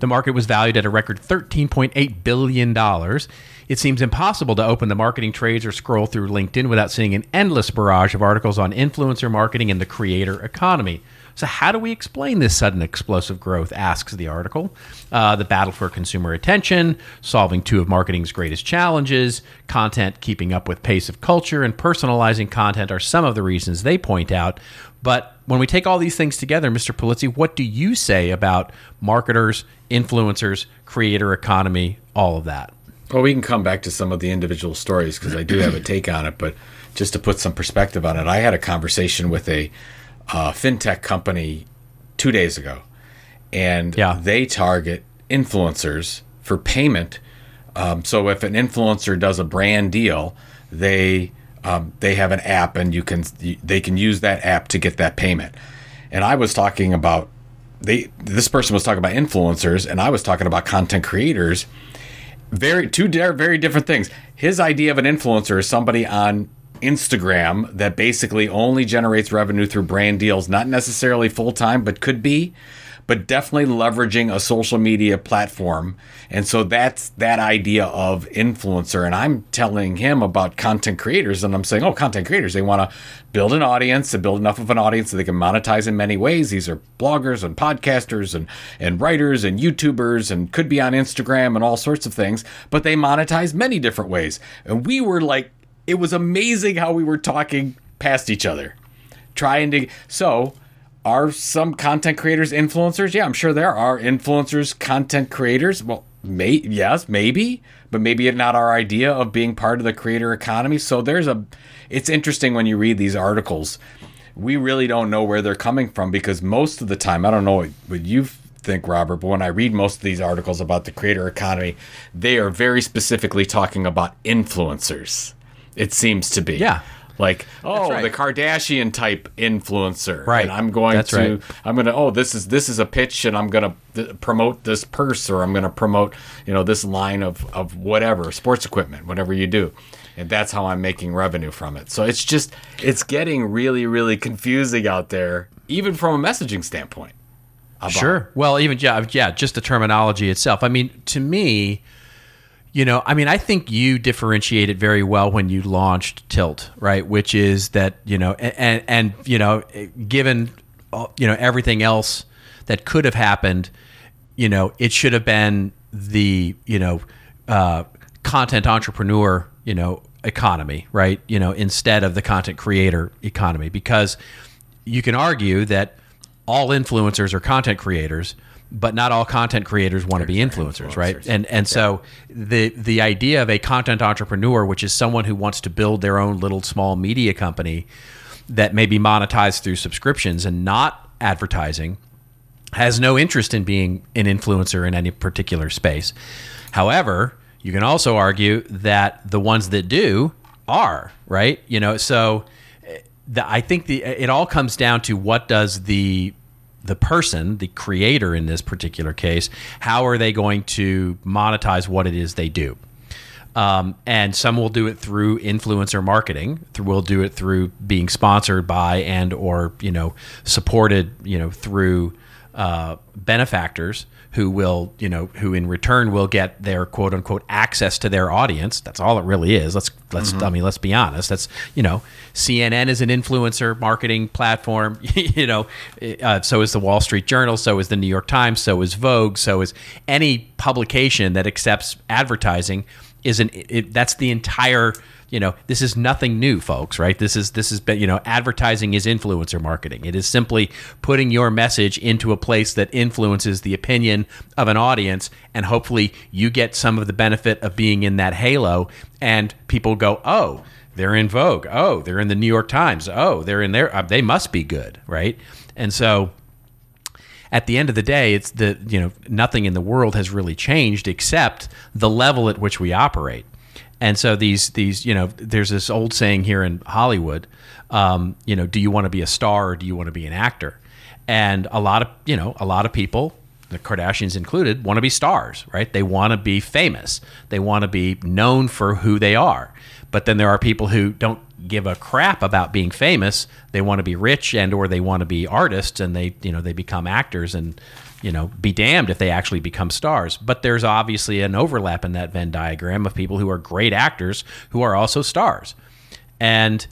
The market was valued at a record $13.8 billion. It seems impossible to open the marketing trades or scroll through LinkedIn without seeing an endless barrage of articles on influencer marketing and the creator economy. So, how do we explain this sudden explosive growth? asks the article. Uh, the battle for consumer attention, solving two of marketing's greatest challenges, content keeping up with pace of culture, and personalizing content are some of the reasons they point out. But when we take all these things together, Mr. Pulizzi, what do you say about marketers, influencers, creator economy, all of that? Well, we can come back to some of the individual stories because I do have a take on it. But just to put some perspective on it, I had a conversation with a uh, fintech company two days ago, and Yeah. they target influencers for payment. Um, so if an influencer does a brand deal, they um, they have an app, and you can they can use that app to get that payment. And I was talking about they this person was talking about influencers, and I was talking about content creators very two very different things. His idea of an influencer is somebody on Instagram that basically only generates revenue through brand deals, not necessarily full time, but could be, but definitely leveraging a social media platform. And so that's that idea of influencer. And I'm telling him about content creators, and I'm saying, oh, content creators, they want to build an audience and build enough of an audience so they can monetize in many ways. These are bloggers and podcasters and, and writers and YouTubers and could be on Instagram and all sorts of things, but they monetize many different ways. And we were like, it was amazing how we were talking past each other, trying to. So, are some content creators influencers? Yeah, I'm sure there are influencers, content creators. Well, may yes, maybe, but maybe not our idea of being part of the creator economy. So there's a. It's interesting when you read these articles. We really don't know where they're coming from because most of the time, I don't know what, what you think, Robert, but when I read most of these articles about the creator economy, they are very specifically talking about influencers. It seems to be. Yeah. Like, oh, right. the Kardashian type influencer. Right. And I'm going That's to right. I'm going to oh, this is this is a pitch and I'm going to th- promote this purse or I'm going to promote, you know, this line of of whatever, sports equipment, whatever you do. And that's how I'm making revenue from it. So it's just it's getting really really confusing out there even from a messaging standpoint. Sure. Well, even yeah, yeah, just the terminology itself. I mean, to me, you know, I mean, I think you differentiated very well when you launched Tilt, right? Which is that you know, and and you know, given uh, you know everything else that could have happened, you know, it should have been the you know, uh, content entrepreneur, you know, economy, right? You know, instead of the content creator economy, because you can argue that all influencers are content creators, but not all content creators want to be influencers, right? influencers. And and so the the idea of a content entrepreneur, which is someone who wants to build their own little small media company that may be monetized through subscriptions and not advertising, has no interest in being an influencer in any particular space. However, you can also argue that the ones that do are, right? You know, so eh, the, I think the it all comes down to what does the the person, the creator in this particular case, how are they going to monetize what it is they do? Um, and some will do it through influencer marketing. Will do it through being sponsored by and or you know supported you know through uh, benefactors who will you know who in return will get their quote unquote access to their audience. That's all it really is. Let's let's I mean let's be honest. That's you know CNN is an influencer marketing platform. you know, uh, so is the Wall Street Journal. So is the New York Times. So is Vogue. So is any publication that accepts advertising is an it, that's the entire you know this is nothing new folks right? This is this is you know advertising is influencer marketing. It is simply putting your message into a place that influences the opinion of an audience and hopefully you get some of the benefit of being in that halo and people go oh they're in vogue. Oh they're in the new york times. Oh they're in there. Uh, they must be good right? And so at the end of the day, it's the you know nothing in the world has really changed except the level at which we operate. And so these these you know there's this old saying here in Hollywood, um, you know, do you want to be a star or do you want to be an actor? And a lot of you know a lot of people, the Kardashians included, want to be stars, right? They want to be famous. They want to be known for who they are. But then there are people who don't give a crap about being famous. They want to be rich and or they want to be artists and they, you know, they become actors and you know, be damned if they actually become stars. But there's obviously an overlap in that Venn diagram of people who are great actors who are also stars. And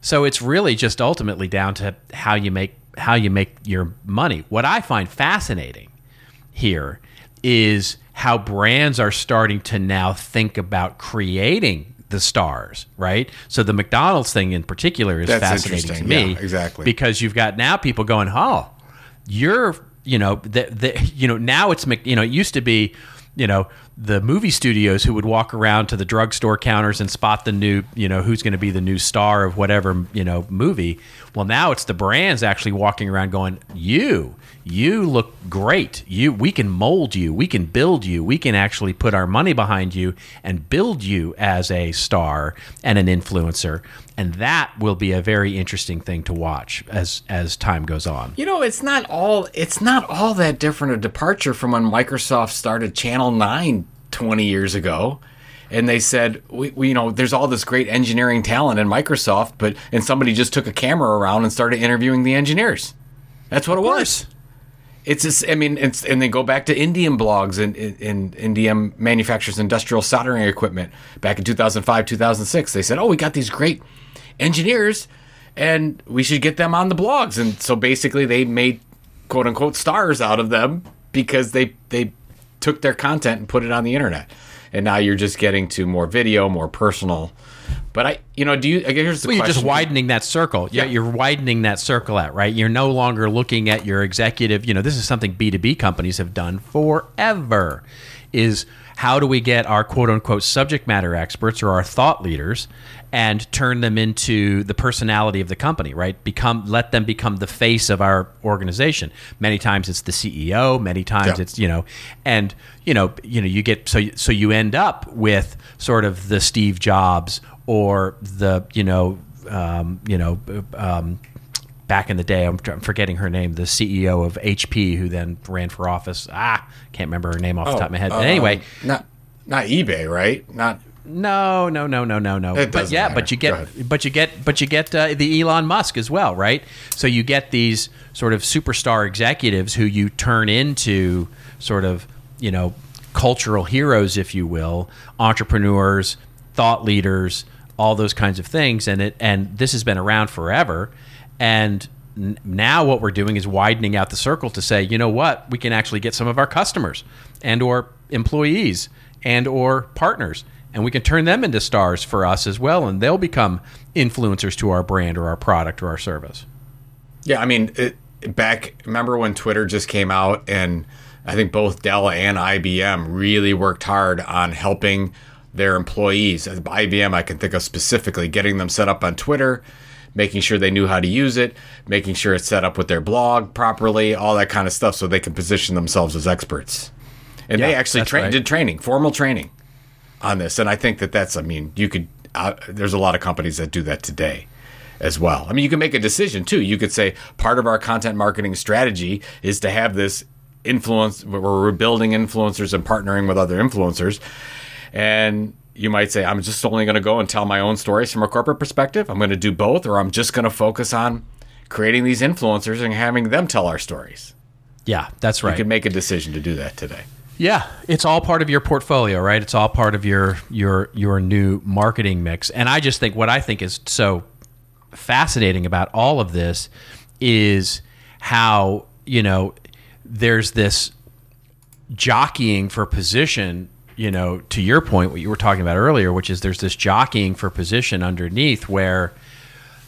so it's really just ultimately down to how you make how you make your money. What I find fascinating here is how brands are starting to now think about creating the stars, right? So the McDonald's thing in particular is That's fascinating to me, Yeah, exactly. because you've got now people going, "Oh, you're, you know, the, the you know, now it's you know, it used to be, you know, the movie studios who would walk around to the drugstore counters and spot the new, you know, who's going to be the new star of whatever, you know, movie. Well, now it's the brands actually walking around going, "You, you look great. You we can mold you. We can build you. We can actually put our money behind you and build you as a star and an influencer." And that will be a very interesting thing to watch as as time goes on. You know, it's not all it's not all that different a departure from when Microsoft started Channel 9 20 years ago. And they said, we, we you know, there's all this great engineering talent in Microsoft, but and somebody just took a camera around and started interviewing the engineers. That's what it was. It's just, I mean, it's, and they go back to Indium blogs and, and, and Indium manufactures industrial soldering equipment back in 2005, 2006. They said, oh, we got these great engineers and we should get them on the blogs. And so basically they made quote unquote stars out of them because they, they took their content and put it on the internet. And now you're just getting to more video, more personal. But I, you know, do you, I guess here's the Well, you're just widening that circle. Yeah, Yeah. you're widening that circle out, right? You're no longer looking at your executive. You know, this is something B2B companies have done forever. Is how do we get our quote unquote subject matter experts or our thought leaders and turn them into the personality of the company, right? Become let them become the face of our organization. Many times it's the CEO, many times Yeah. it's you know, and you know, you know, you get so so you end up with sort of the Steve Jobs or the you know, um, you know, um, back in the day, I'm, I'm forgetting her name, the CEO of HP, who then ran for office. Ah, can't remember her name off the top of my head. But Um, anyway, not, not eBay, right? Not, no, no, no, no, no, no. It But yeah, matter. but you get, but you get, but you get uh, the Elon Musk as well, right? So you get these sort of superstar executives who you turn into sort of, you know, cultural heroes, if you will, entrepreneurs, thought leaders, all those kinds of things, and it and this has been around forever, and n- now what we're doing is widening out the circle to say, you know what, we can actually get some of our customers and or employees and or partners and we can turn them into stars for us as well and they'll become influencers to our brand or our product or our service Yeah, I mean, it, back. Remember when Twitter just came out, and I think both Dell and IBM really worked hard on helping their employees. IBM, I can think of specifically getting them set up on Twitter, making sure they knew how to use it, making sure it's set up with their blog properly, all that kind of stuff, so they can position themselves as experts. And they actually tra- right. did training, formal training on this. And I think that that's, I mean, you could, uh, there's a lot of companies that do that today as well. I mean, you can make a decision too. You could say part of our content marketing strategy is to have this influence where we're building influencers and partnering with other influencers. And you might say, I'm just only going to go and tell my own stories from a corporate perspective. I'm going to do both, or I'm just going to focus on creating these influencers and having them tell our stories. yeah that's right. You can make a decision to do that today. yeah it's all part of your portfolio right it's all part of your your your new marketing mix and i just think what i think is so fascinating about all of this is how you know there's this jockeying for position you know to your point what you were talking about earlier which is there's this jockeying for position underneath where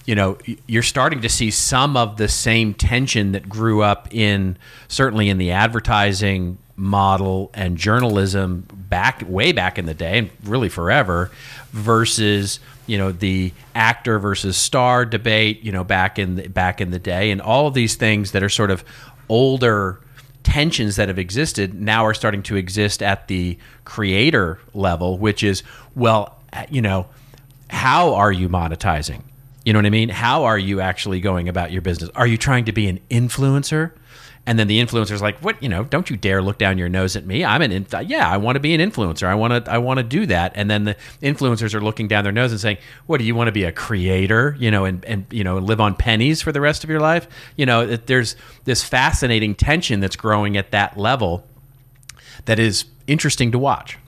you know you're starting to see some of the same tension that grew up in certainly in the advertising model and journalism back way back in the day and really forever versus you know the actor versus star debate you know back in the, back in the day and all of these things that are sort of older tensions that have existed now are starting to exist at the creator level which is well you know how are you monetizing? You know what i mean? How are you actually going about your business? Are you trying to be an influencer and then the influencer's like, "What? You know, don't you dare look down your nose at me. I'm an in- yeah, I want to be an influencer. I want to I want to do that." And then the influencers are looking down their nose and saying, "What do you want to be a creator? You know, and and you know, live on pennies for the rest of your life? You know, it, there's this fascinating tension that's growing at that level that is interesting to watch."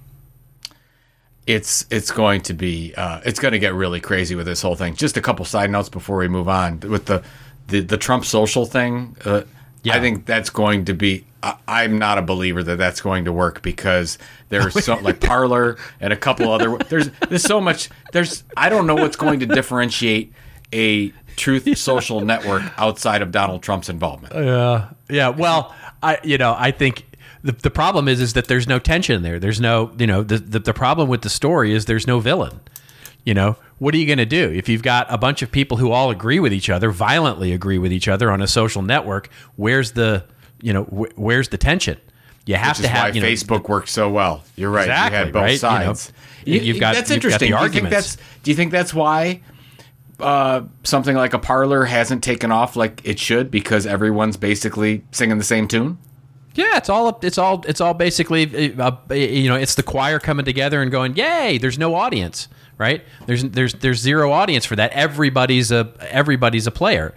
it's it's going to be uh, it's going to get really crazy with this whole thing. Just a couple side notes before we move on with the the, the Trump social thing. Uh, Yeah. I think that's going to be. I, I'm not a believer that that's going to work because there's so like Parler and a couple other. There's there's so much. There's I don't know what's going to differentiate a Truth Social network outside of Donald Trump's involvement. Uh, yeah, yeah. Well, I you know I think the the problem is is that there's no tension there. There's no you know the the, the problem with the story is there's no villain. You know what are you going to do if you've got a bunch of people who all agree with each other, violently agree with each other on a social network? Where's the you know wh- where's the tension? You have to have you know, Facebook works so well. You're right. Exactly, you had both right? Sides. you- you've got- that's you've got the interesting. do you think that's do you think that's why uh, something like a Parler hasn't taken off like it should because everyone's basically singing the same tune? Yeah, it's all it's all it's all basically uh, you know it's the choir coming together and going, "Yay!" There's no audience, right? There's there's there's zero audience for that. Everybody's a everybody's a player,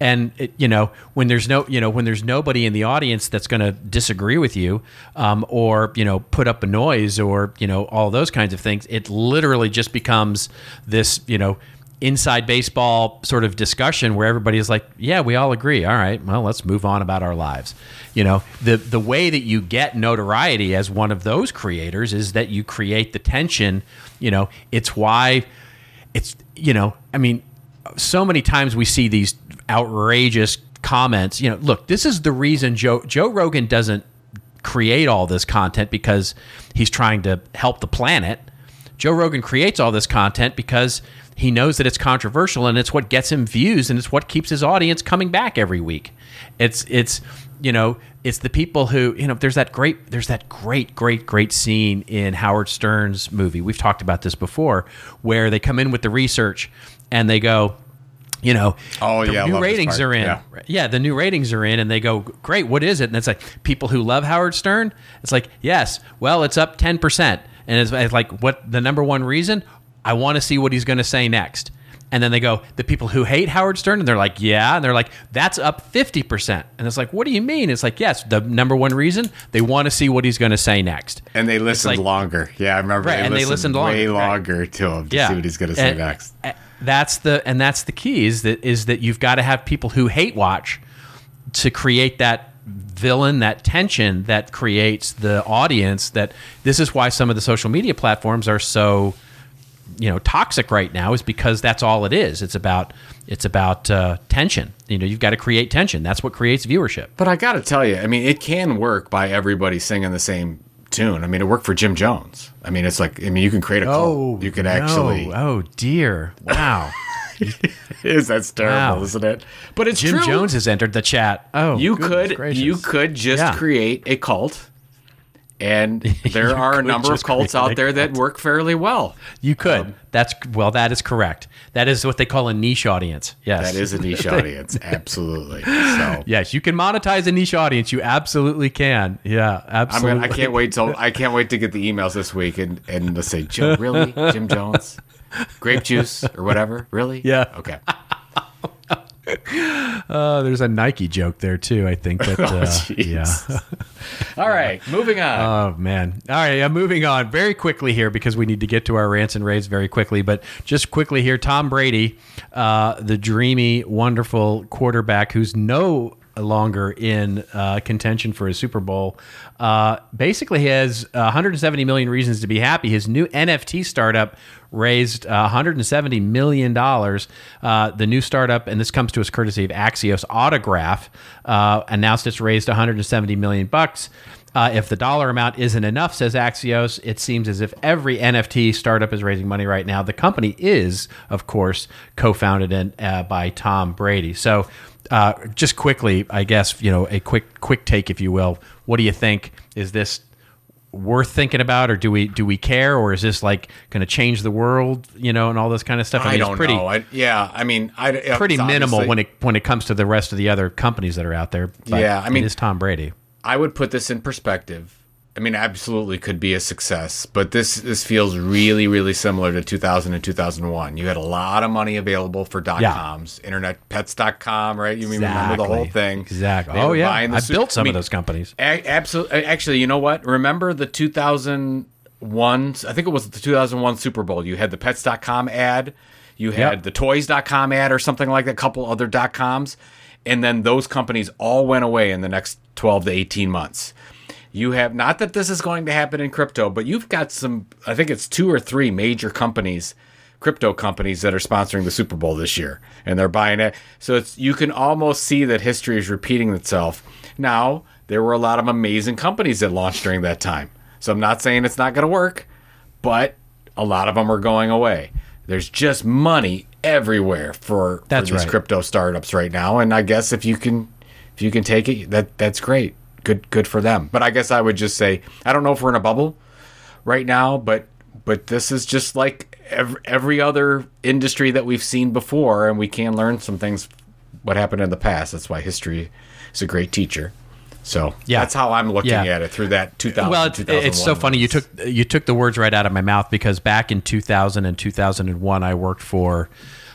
and it, you know when there's no you know when there's nobody in the audience that's going to disagree with you, um, or you know put up a noise or you know all those kinds of things. It literally just becomes this you know inside baseball sort of discussion where everybody's like, "Yeah, we all agree. All right, well, let's move on about our lives." You know, the the way that you get notoriety as one of those creators is that you create the tension. You know, it's why it's you know, I mean, so many times we see these outrageous comments. You know, look, this is the reason Joe Joe Rogan doesn't create all this content because he's trying to help the planet. Joe Rogan creates all this content because he knows that it's controversial and it's what gets him views and it's what keeps his audience coming back every week. It's it's you know, it's the people who, you know, there's that great there's that great great great scene in Howard Stern's movie. We've talked about this before where they come in with the research and they go you know, Oh, the yeah, new ratings are in. Yeah. Yeah, the new ratings are in, and they go, "Great, what is it?" And it's like people who love Howard Stern. It's like, yes, well, it's up ten percent, and it's, it's like, what the number one reason? I want to see what he's going to say next. And then they go, the people who hate Howard Stern, and they're like, yeah, and they're like, that's up fifty percent, and it's like, what do you mean? It's like, yes, the number one reason they want to see what he's going to say next. And they listened like- longer. Yeah, I remember. Right, they and they listened, listened way longer, right. to him to see what he's going to say And- next. uh, That's the and that's the key is that is that you've got to have people who hate watch to create that villain, that tension that creates the audience. That this is why some of the social media platforms are so you know toxic right now is because that's all it is. It's about it's about uh, tension. You know, you've got to create tension. That's what creates viewership. But I got to tell you, I mean, it can work by everybody singing the same tune. I mean, it worked for Jim Jones. I mean, it's like, I mean, you can create a cult. you can actually. Oh dear! Wow. Is that's terrible, Wow. isn't it? But it's Jim true. Jones has entered the chat. Oh, you could gracious. you could just Yeah. create a cult and there are a number of cults out there that work fairly well You could. Um, That's well. That is correct. That is what they call a niche audience. Yes, that is a niche audience absolutely so Yes, you can monetize a niche audience. You absolutely can. Yeah, I'm absolutely. gonna, I can't wait till I can't wait to get the emails this week and and they'll say Joe really Jim Jones grape juice or whatever really Yeah. okay Uh, there's a Nike joke there too. I think that. Uh, jeez. yeah. all right moving on Oh man! All right, yeah, moving on very quickly here because we need to get to our rants and raves very quickly. But just quickly here, Tom Brady, uh, the dreamy, wonderful quarterback who's no longer in uh, contention for a Super Bowl, uh, basically has 170 million reasons to be happy. His new NFT startup raised uh, 170 million dollars. Uh, the new startup, and this comes to us courtesy of Axios Autograph, uh, announced it's raised 170 million bucks. Uh, if the dollar amount isn't enough, says Axios, it seems as if every NFT startup is raising money right now. The company is, of course, co-founded in, uh, by Tom Brady. So, uh, just quickly, I guess you know a quick quick take, if you will. What do you think? Is this worth thinking about, or do we do we care, or is this like going to change the world, you know, and all this kind of stuff? I, mean, don't it's pretty know. I, yeah, I mean, I pretty minimal obviously- when it when it comes to the rest of the other companies that are out there. But Yeah, I mean- it is Tom Brady. I would put this in perspective. I mean, absolutely could be a success, but this this feels really, really similar to 2000 and 2001. You had a lot of money available for dot coms, Yeah. coms, internetpets.com, right? You remember the whole thing. Exactly. They Oh yeah, I su- built some I mean, of those companies. Absolutely. Actually, you know what? Remember the 2001? I think it was the 2001 Super Bowl. You had the Pets.com ad, you had Yep. the Toys.com ad, or something like that. A couple other dot coms, and then those companies all went away in the next 12 to 18 months. You have not that this is going to happen in crypto, but you've got some. I think it's two or three major companies crypto companies that are sponsoring the Super Bowl this year, and they're buying it. So it's you can almost see that history is repeating itself. Now there were a lot of amazing companies that launched during that time. So I'm not saying it's not going to work, but a lot of them are going away. There's just money everywhere for, for these right. crypto startups right now, and I guess if you can if you can take it, that that's great. Good good for them. But I guess I would just say I don't know if we're in a bubble right now, but but this is just like every, every other industry that we've seen before, and we can learn some things what happened in the past. That's why history is a great teacher. So Yeah. that's how I'm looking Yeah. at it through that 2000. Well, it's, it's so funny. You took you took the words right out of my mouth because back in 2000 and 2001, I worked for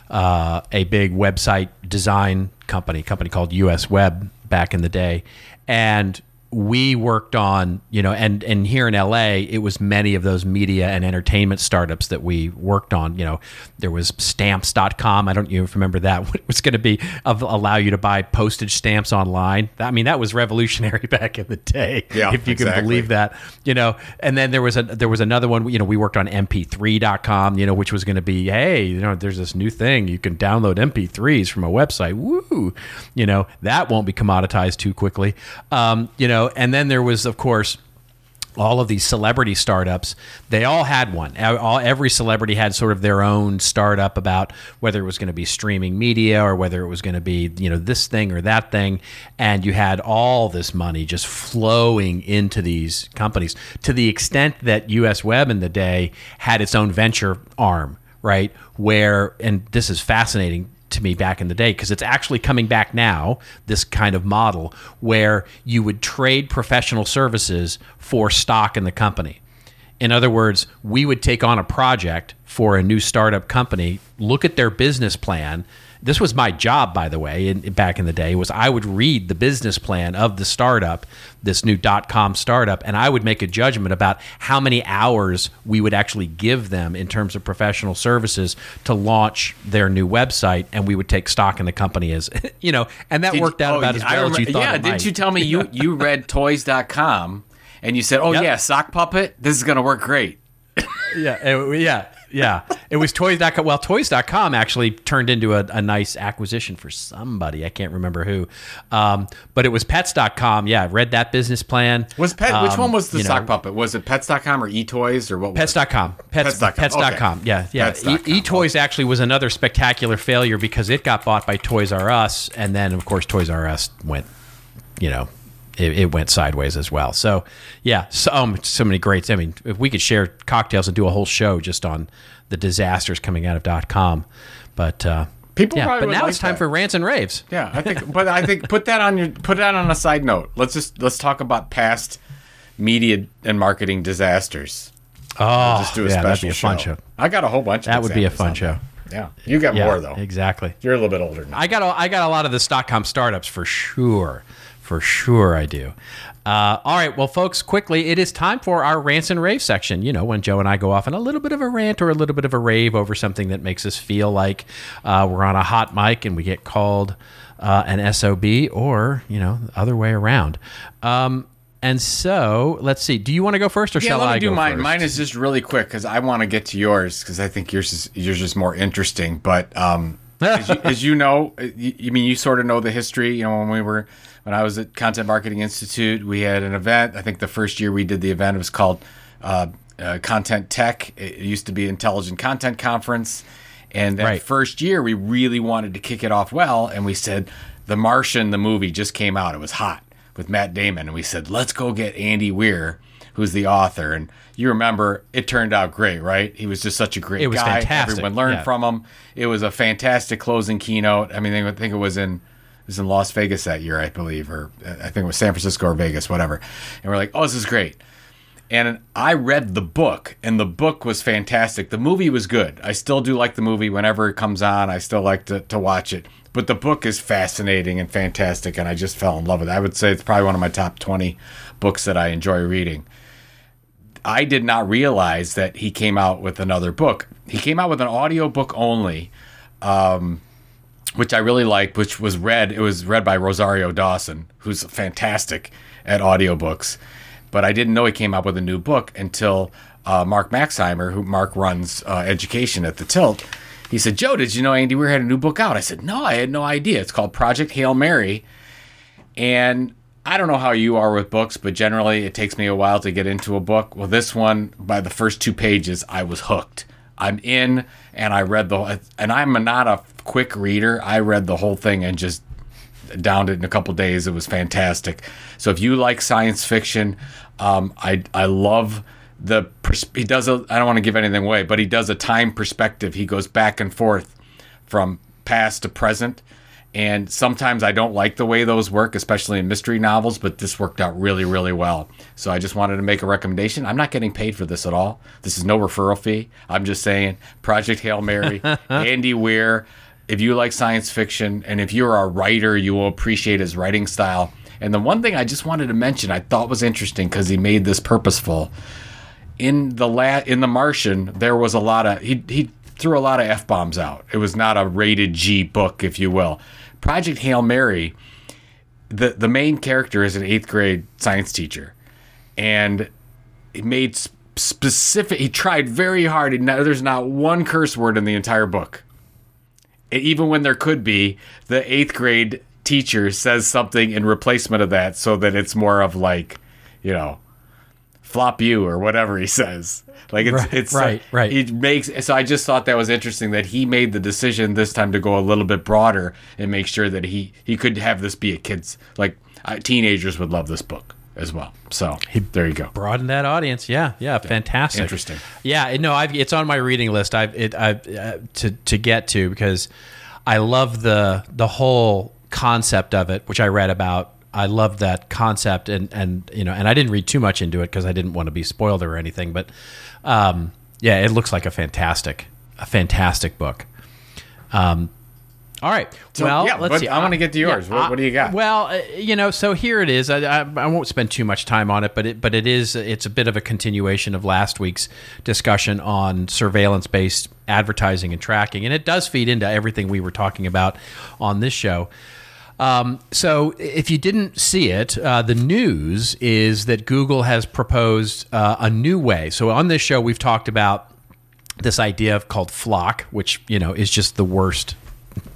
uh, a big website design company, company called US Web back in the day, and we worked on you know and and here in LA it was many of those media and entertainment startups that we worked on. You know there was stamps.com I don't you remember that it was going to be of, allow you to buy postage stamps online. I mean that was revolutionary back in the day Yeah, if you can believe that you know. And then there was a there was another one you know we worked on mp3.com you know which was going to be hey you know there's this new thing. You can download mp3s from a website. Woo! You know that won't be commoditized too quickly. Um, you know and then there was of course all of these celebrity startups. They all had one. All, every celebrity had sort of their own startup about whether it was going to be streaming media or whether it was going to be you know this thing or that thing. And you had all this money just flowing into these companies to the extent that us web in the day had its own venture arm right? Where and this is fascinating to me back in the day because it's actually coming back now this kind of model where you would trade professional services for stock in the company. In other words we would take on a project for a new startup company look at their business plan this was my job by the way in, back in the day was i would read the business plan of the startup this new dot-com startup and i would make a judgment about how many hours we would actually give them in terms of professional services to launch their new website and we would take stock in the company as you know and that Did- worked out oh, about as well as you thought Yeah, didn't might. you tell me you you read toys.com and you said, "Oh Yep. yeah, sock puppet, this is going to work great." yeah, it- yeah, yeah. It was toys.com. Well, toys.com actually turned into a, a nice acquisition for somebody. I can't remember who. Um, but it was pets.com. Yeah, read that business plan. Was pet which Um, one was the you know, sock puppet? Was it pets.com or eToys or what? Pets.com. Pets, Pets.com. Pets.com. Okay. Yeah, yeah. Pets.com. E- eToys actually was another spectacular failure because it got bought by Toys R Us, and then of course Toys R Us went, you know, it, it went sideways as well. So yeah, so um, so many greats. I mean, if we could share cocktails and do a whole show just on the disasters coming out of dot .com, but uh, People yeah. probably But now like it's time that. for rants and raves. Yeah, I think but I think put that on your put that on a side note. Let's just let's talk about past media and marketing disasters. Oh, Just do a yeah, special that'd be a fun show. I got a whole bunch of That would be a fun show. Yeah. You got Yeah, more though. exactly. You're a little bit older now. I got a, I got a lot of the dot Stockcom startups for sure, for sure I do. Uh, all right, well, folks, quickly, it is time for our rants and rave section. You know, when Joe and I go off on a little bit of a rant or a little bit of a rave over something that makes us feel like uh, we're on a hot mic and we get called uh, an SOB, or you know, the other way around. Um, and so, let's see. Do you want to go first, or yeah, shall let me I do mine. first? Mine is just really quick because I want to get to yours because I think yours is yours is more interesting. But um, as, you, as you know, you, you mean you sort of know the history. You know, when we were when I was at Content Marketing Institute, we had an event. I think the first year we did the event, it was called uh, uh, Content Tech. It used to be Intelligent Content Conference. And that Right. first year, we really wanted to kick it off well, and we said, "The Martian, the movie, just came out. It was hot with Matt Damon." And we said, "Let's go get Andy Weir who's the author. And you remember it turned out great, right? He was just such a great It was guy. fantastic, Everyone learned yeah. from him. It was a fantastic closing keynote. I mean, I think it was in was in Las Vegas that year, I believe, or uh, I think it was San Francisco or Vegas, whatever. And we're like, oh, this is great. And I read the book, and the book was fantastic. The movie was good. I still do like the movie whenever it comes on. I still like to, to watch it. But the book is fascinating and fantastic, and I just fell in love with it. I would say it's probably one of my top 20 books that I enjoy reading. I did not realize that he came out with another book. He came out with an audio book only, um, which I really liked, which was read. It was read by Rosario Dawson, who's fantastic at audiobooks. But I didn't know he came out with a new book until uh, Mark Maxheimer, who Mark runs uh, education at the Tilt. He said, Joe, did you know Andy Weir had a new book out? I said, No, I had no idea. It's called Project Hail Mary. And I don't know how you are with books, but generally it takes me a while to get into a book. Well, this one, by the first two pages, I was hooked. I'm in, and I read the, and I'm not a quick reader. I read the whole thing and just downed it in a couple days. It was fantastic. So if you like science fiction, um, I I love the he does a I don't want to give anything away, but he does a time perspective. He goes back and forth from past to present. And sometimes I don't like the way those work, especially in mystery novels, but this worked out really, really well. So I just wanted to make a recommendation. I'm not getting paid for this at all. This is no referral fee. I'm just saying Project Hail Mary, Andy Weir. If you like science fiction and if you're a writer, you will appreciate his writing style. And the one thing I just wanted to mention I thought was interesting because he made this purposeful. In the la- in the Martian, there was a lot of he he threw a lot of f bombs out. It was not a rated G book, if you will. Project Hail Mary, the the main character is an eighth grade science teacher, and he made specific. He tried very hard. And there's not one curse word in the entire book. Even when there could be, the eighth grade teacher says something in replacement of that, so that it's more of like, you know, flop you or whatever he says. Like it's Right, it's right, like, right. It makes so I just thought that was interesting that he made the decision this time to go a little bit broader and make sure that he he could have this be a kids like uh, teenagers would love this book as well. So he, there you go. broaden that audience. Yeah, yeah, fantastic. Interesting. Yeah, no, I've it's on my reading list. I've it I uh, to to get to because I love the the whole concept of it, which I read about. I love that concept, and and you know, and I didn't read too much into it because I didn't want to be spoiled or anything. But um, yeah, it looks like a fantastic a fantastic book. Um, all right. So, well, yeah, let's see. I wanna get to yours. What- what do you got? Well, uh, you know, so here it is. I, I, I won't spend too much time on it, but it, but it is it's a bit of a continuation of last week's discussion on surveillance-based advertising and tracking, and it does feed into everything we were talking about on this show. Um, so, if you didn't see it, uh, the news is that Google has proposed uh, a new way. So, on this show, we've talked about this idea of called FLoC, which you know is just the worst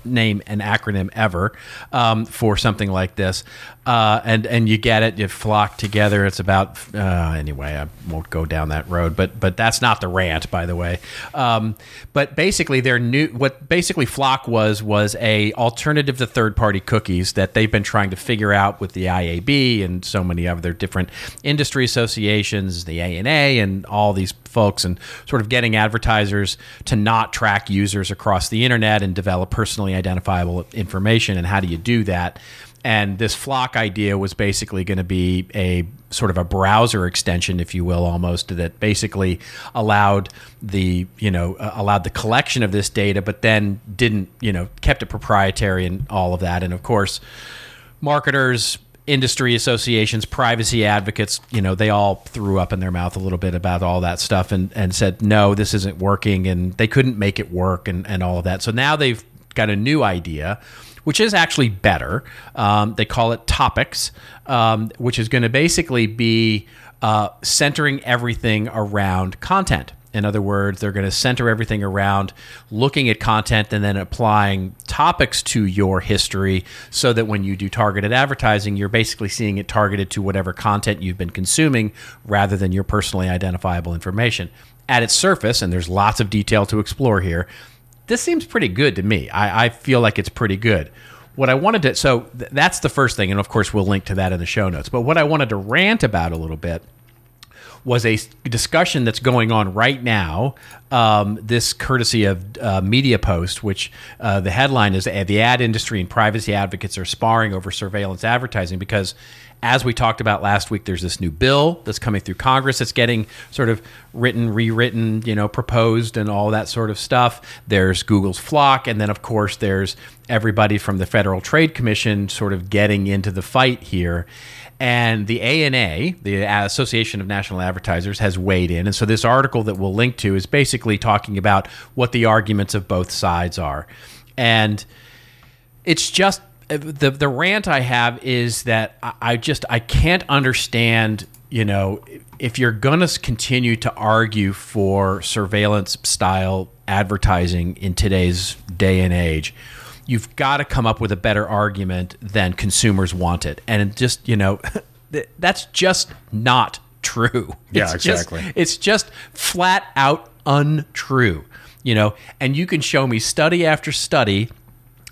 name and acronym ever um, for something like this. Uh, and and you get it, you flock together. It's about uh, anyway. I won't go down that road, but but that's not the rant, by the way. Um, but basically, their new what basically FLoC was was a alternative to third party cookies that they've been trying to figure out with the IAB and so many other different industry associations, the ANA, and all these folks, and sort of getting advertisers to not track users across the internet and develop personally identifiable information. And how do you do that? And this FLoC idea was basically going to be a sort of a browser extension, if you will, almost that basically allowed the you know uh, allowed the collection of this data, but then didn't you know kept it proprietary and all of that. And of course, marketers industry associations privacy advocates you know they all threw up in their mouth a little bit about all that stuff and and said no this isn't working and they couldn't make it work and and all of that. So now they've got a new idea which is actually better. Um, they call it topics um, which is going to basically be uh, centering everything around content in other words, they're going to center everything around looking at content and then applying topics to your history so that when you do targeted advertising, you're basically seeing it targeted to whatever content you've been consuming rather than your personally identifiable information. At its surface, and there's lots of detail to explore here, this seems pretty good to me. I, I feel like it's pretty good. What I wanted to, so th- that's the first thing. And of course, we'll link to that in the show notes. But what I wanted to rant about a little bit was a discussion that's going on right now. Um, this courtesy of uh, Media Post, which uh, the headline is The ad industry and privacy advocates are sparring over surveillance advertising because as we talked about last week, there's this new bill that's coming through Congress that's getting sort of written, rewritten, you know, proposed, and all that sort of stuff. There's Google's FLoC. and then of course there's everybody from the Federal Trade Commission sort of getting into the fight here. And the ANA, the Association of National Advertisers, has weighed in. And so this article that we'll link to is basically talking about what the arguments of both sides are. And it's just the the rant I have is that I just I can't understand. You know, if you're gonna continue to argue for surveillance style advertising in today's day and age, you've got to come up with a better argument than consumers want it, and just you know, that's just not true. Yeah, it's exactly. Just, it's just flat out untrue. You know, and you can show me study after study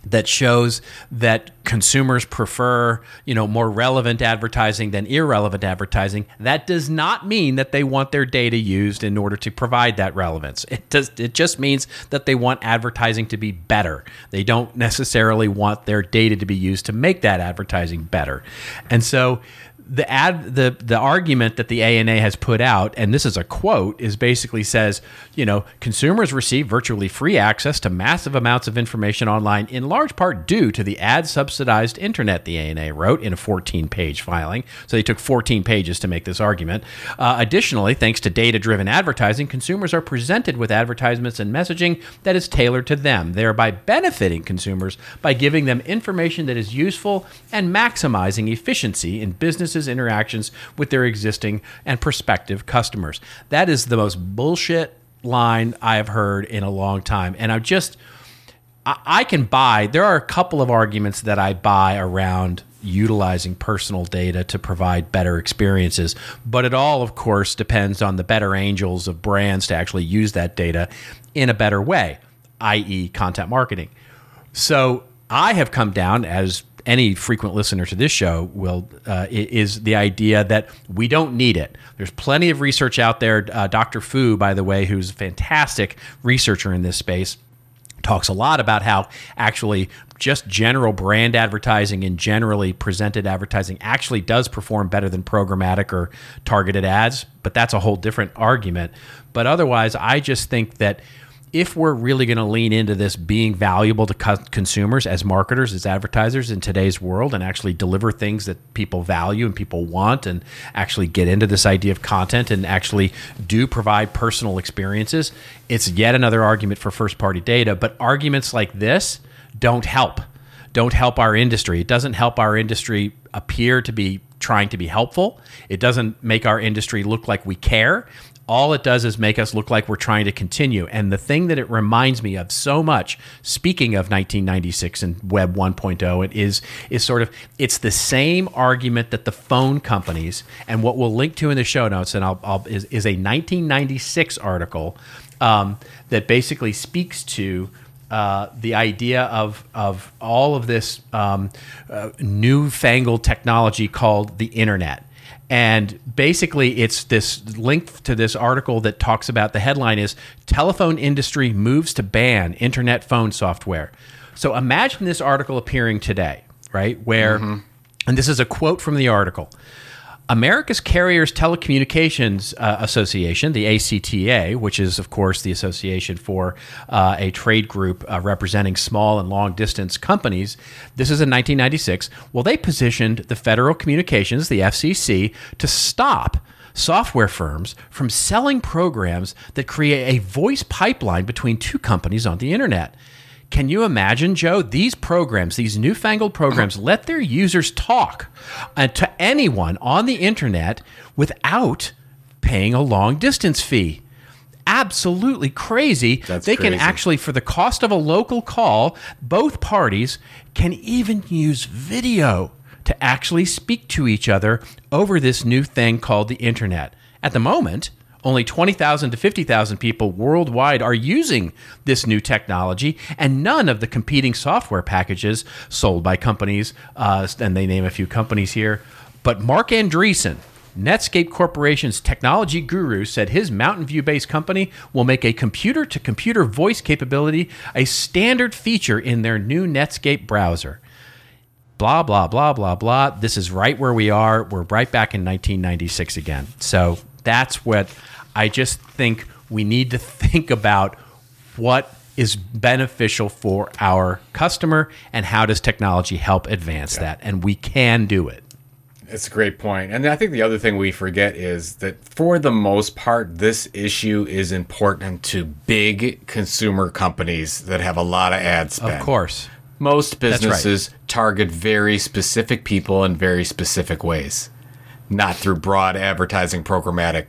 that shows that consumers prefer, you know, more relevant advertising than irrelevant advertising. That does not mean that they want their data used in order to provide that relevance. It does it just means that they want advertising to be better. They don't necessarily want their data to be used to make that advertising better. And so the ad the the argument that the ANA has put out, and this is a quote, is basically says, you know, consumers receive virtually free access to massive amounts of information online, in large part due to the ad subsidized internet. The ANA wrote in a 14 page filing, so they took 14 pages to make this argument. Uh, additionally, thanks to data driven advertising, consumers are presented with advertisements and messaging that is tailored to them, thereby benefiting consumers by giving them information that is useful and maximizing efficiency in business businesses' interactions with their existing and prospective customers. That is the most bullshit line I have heard in a long time. And I'm just, I, can buy, there are a couple of arguments that I buy around utilizing personal data to provide better experiences. But it all, of course, depends on the better angels of brands to actually use that data in a better way, i.e., content marketing. So I have come down as any frequent listener to this show will uh, is the idea that we don't need it. There's plenty of research out there. Uh, Dr. Fu, by the way, who's a fantastic researcher in this space, talks a lot about how actually just general brand advertising and generally presented advertising actually does perform better than programmatic or targeted ads. But that's a whole different argument. But otherwise, I just think that if we're really going to lean into this being valuable to co- consumers as marketers, as advertisers in today's world, and actually deliver things that people value and people want, and actually get into this idea of content and actually do provide personal experiences, it's yet another argument for first party data. But arguments like this don't help. Don't help our industry. It doesn't help our industry appear to be trying to be helpful. It doesn't make our industry look like we care all it does is make us look like we're trying to continue. And the thing that it reminds me of so much, speaking of 1996 and Web 1.0, it is is sort of it's the same argument that the phone companies and what we'll link to in the show notes, and I'll, I'll is, is a 1996 article um, that basically speaks to. Uh, the idea of of all of this um, uh, newfangled technology called the internet, and basically, it's this link to this article that talks about the headline is Telephone Industry Moves to Ban Internet Phone Software. So imagine this article appearing today, right? Where, mm-hmm. and this is a quote from the article America's Carriers Telecommunications uh, Association, the ACTA, which is, of course, the association for uh, a trade group uh, representing small and long distance companies, this is in 1996. Well, they positioned the Federal Communications, the FCC, to stop software firms from selling programs that create a voice pipeline between two companies on the internet. Can you imagine, Joe? These programs, these newfangled programs, let their users talk uh, to anyone on the internet without paying a long distance fee. Absolutely crazy. That's they crazy. can actually, for the cost of a local call, both parties can even use video to actually speak to each other over this new thing called the internet. At the moment, only 20,000 to 50,000 people worldwide are using this new technology, and none of the competing software packages sold by companies, uh, and they name a few companies here. But Marc Andreessen, Netscape Corporation's technology guru said his Mountain View based company will make a computer to computer voice capability a standard feature in their new Netscape browser. Blah, blah, blah, blah, blah. This is right where we are. We're right back in 1996 again. So that's what I just think we need to think about what is beneficial for our customer and how does technology help advance that. And we can do it. It's a great point. And I think the other thing we forget is that for the most part, this issue is important to big consumer companies that have a lot of ad spend. Of course. Most right. businesses target very specific people in very specific ways, not through broad advertising programmatic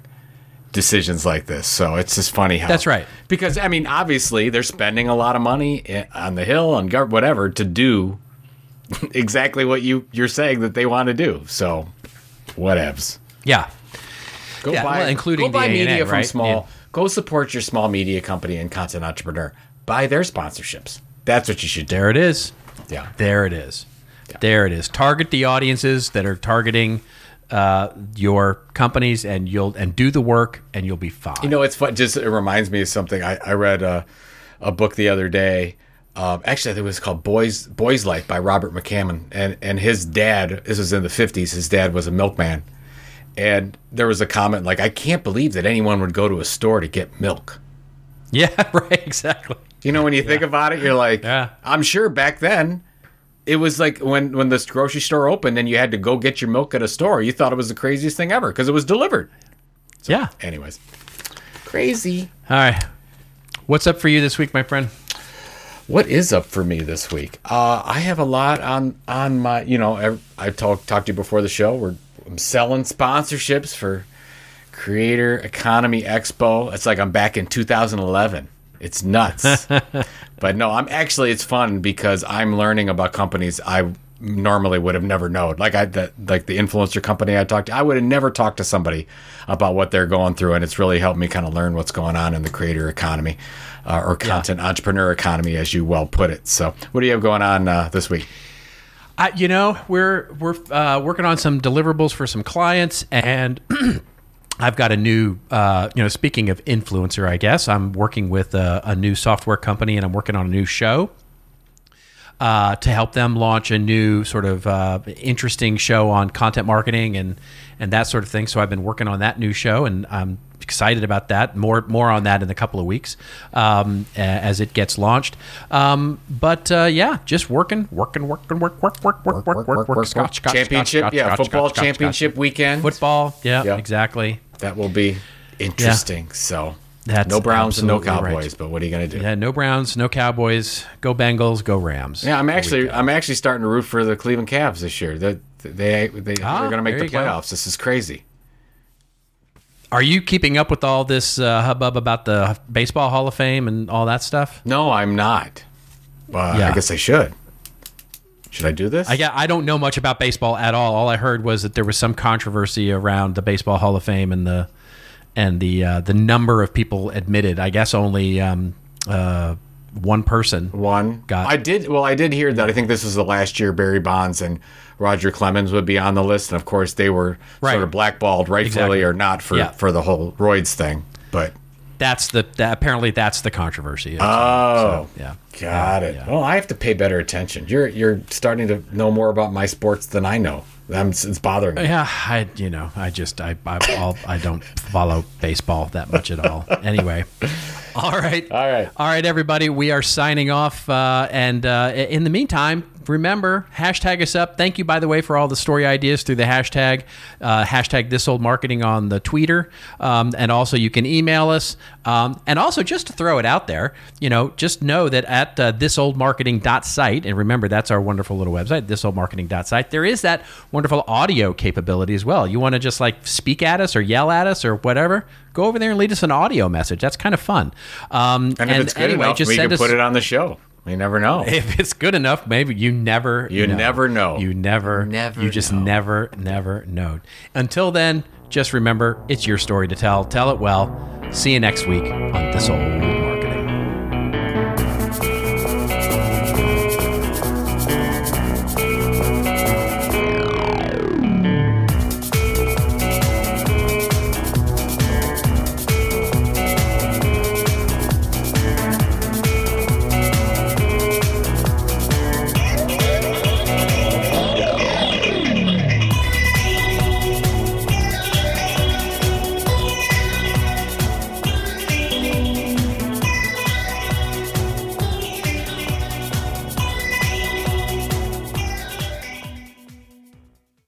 decisions like this. So it's just funny how That's right. Because I mean, obviously, they're spending a lot of money eh, on the hill on gov- whatever to do exactly what you you're saying that they want to do. So, whatevs. Yeah. Go Yeah, well, including go buy A&A, media from small. Yeah. Go support your small media company and content entrepreneur. Buy their sponsorships. That's what you should do. There it is. Yeah. There it is. There it is. Target the audiences that are targeting uh, your companies, and you'll and do the work, and you'll be fine. You know, it's fun. Just it reminds me of something. I, I read a, a book the other day. Um, actually, I think it was called "Boys Boys Life" by Robert McCammon, and and his dad. This was in the fifties. His dad was a milkman, and there was a comment like, "I can't believe that anyone would go to a store to get milk." yeah, right. Exactly. You know, when you think about it, you're like, Yeah. I'm sure back then it was like when when this grocery store opened and you had to go get your milk at a store. You thought it was the craziest thing ever because it was delivered. yeah. Anyways, crazy. All right. What's up for you this week, my friend? What is up for me this week? Uh, I have a lot on on my. You know, I, I talked talked to you before the show. We're I'm selling sponsorships for Creator Economy Expo. It's like I'm back in 2011. It's nuts. but no, I'm actually it's fun because I'm learning about companies I normally would have never known. Like I that like the influencer company I talked to, I would have never talked to somebody about what they're going through, and it's really helped me kind of learn what's going on in the creator economy uh, or content entrepreneur economy, as you well put it. So, what do you have going on uh, this week? I, you know, we're we're uh, working on some deliverables for some clients, and I've got a new, uh, you know, speaking of influencer, I guess I'm working with a, a new software company, and I'm working on a new show uh, to help them launch a new sort of uh, interesting show on content marketing and and that sort of thing. So I've been working on that new show, and I'm excited about that. More more on that in a couple of weeks um, as it gets launched. Um, but uh, yeah, just working, working, working, work, work, work, work, work, work, work. Scotch, scotch, championship, scotch, yeah, scotch, football championship weekend. Football, yeah, Yeah. exactly. That will be interesting. So, That's no Browns and no absolutely right. Cowboys, but what are you going to do? Yeah, no Browns, no Cowboys. Go Bengals, go Rams. Yeah, I'm actually I'm actually starting to root for the Cleveland Cavs this year. They they they Ah, they're going to make the you go. playoffs. This is crazy. Are you keeping up with all this uh, hubbub about the Baseball Hall of Fame and all that stuff? No, I'm not. Uh, Yeah. I guess I should. Should I do this? I, I don't know much about baseball at all. All I heard was that there was some controversy around the Baseball Hall of Fame and the and the uh, the number of people admitted. I guess only um, uh, one person. One. Got- I did. Well, I did hear that. I think this was the last year Barry Bonds and Roger Clemens would be on the list, and of course they were Right. sort of blackballed, rightfully Exactly. or not, for Yeah. for the whole Roids thing. But That's the that, apparently that's the controversy. oh, So, yeah. got Yeah, it. yeah. Well, I have to pay better attention. You're you're starting to know more about my sports than I know. I'm, it's bothering me. Yeah, I you know I just I I, I'll, I don't follow baseball that much at all. Anyway, all right, All right. all right, everybody. We are signing off, uh, and uh, in the meantime, remember hashtag us up. Thank you, by the way, for all the story ideas through the hashtag uh, hashtag this old marketing on the Twitter, um, and also you can email us. Um, and also, just to throw it out there, you know, just know that at uh, thisoldmarketing.site, and remember that's our wonderful little website, thisoldmarketing.site. There is that wonderful audio capability as well. You want to just like speak at us or yell at us or whatever, go over there and leave us an audio message. That's kind of fun. Um, And if it's good anyway, enough, just we send can us, put it on the show. We never know. if it's good enough, maybe you never You never know. You never Never you just know. never never know. Until then, just remember it's your story to tell. Tell it well. See you next week on This Old Marketing.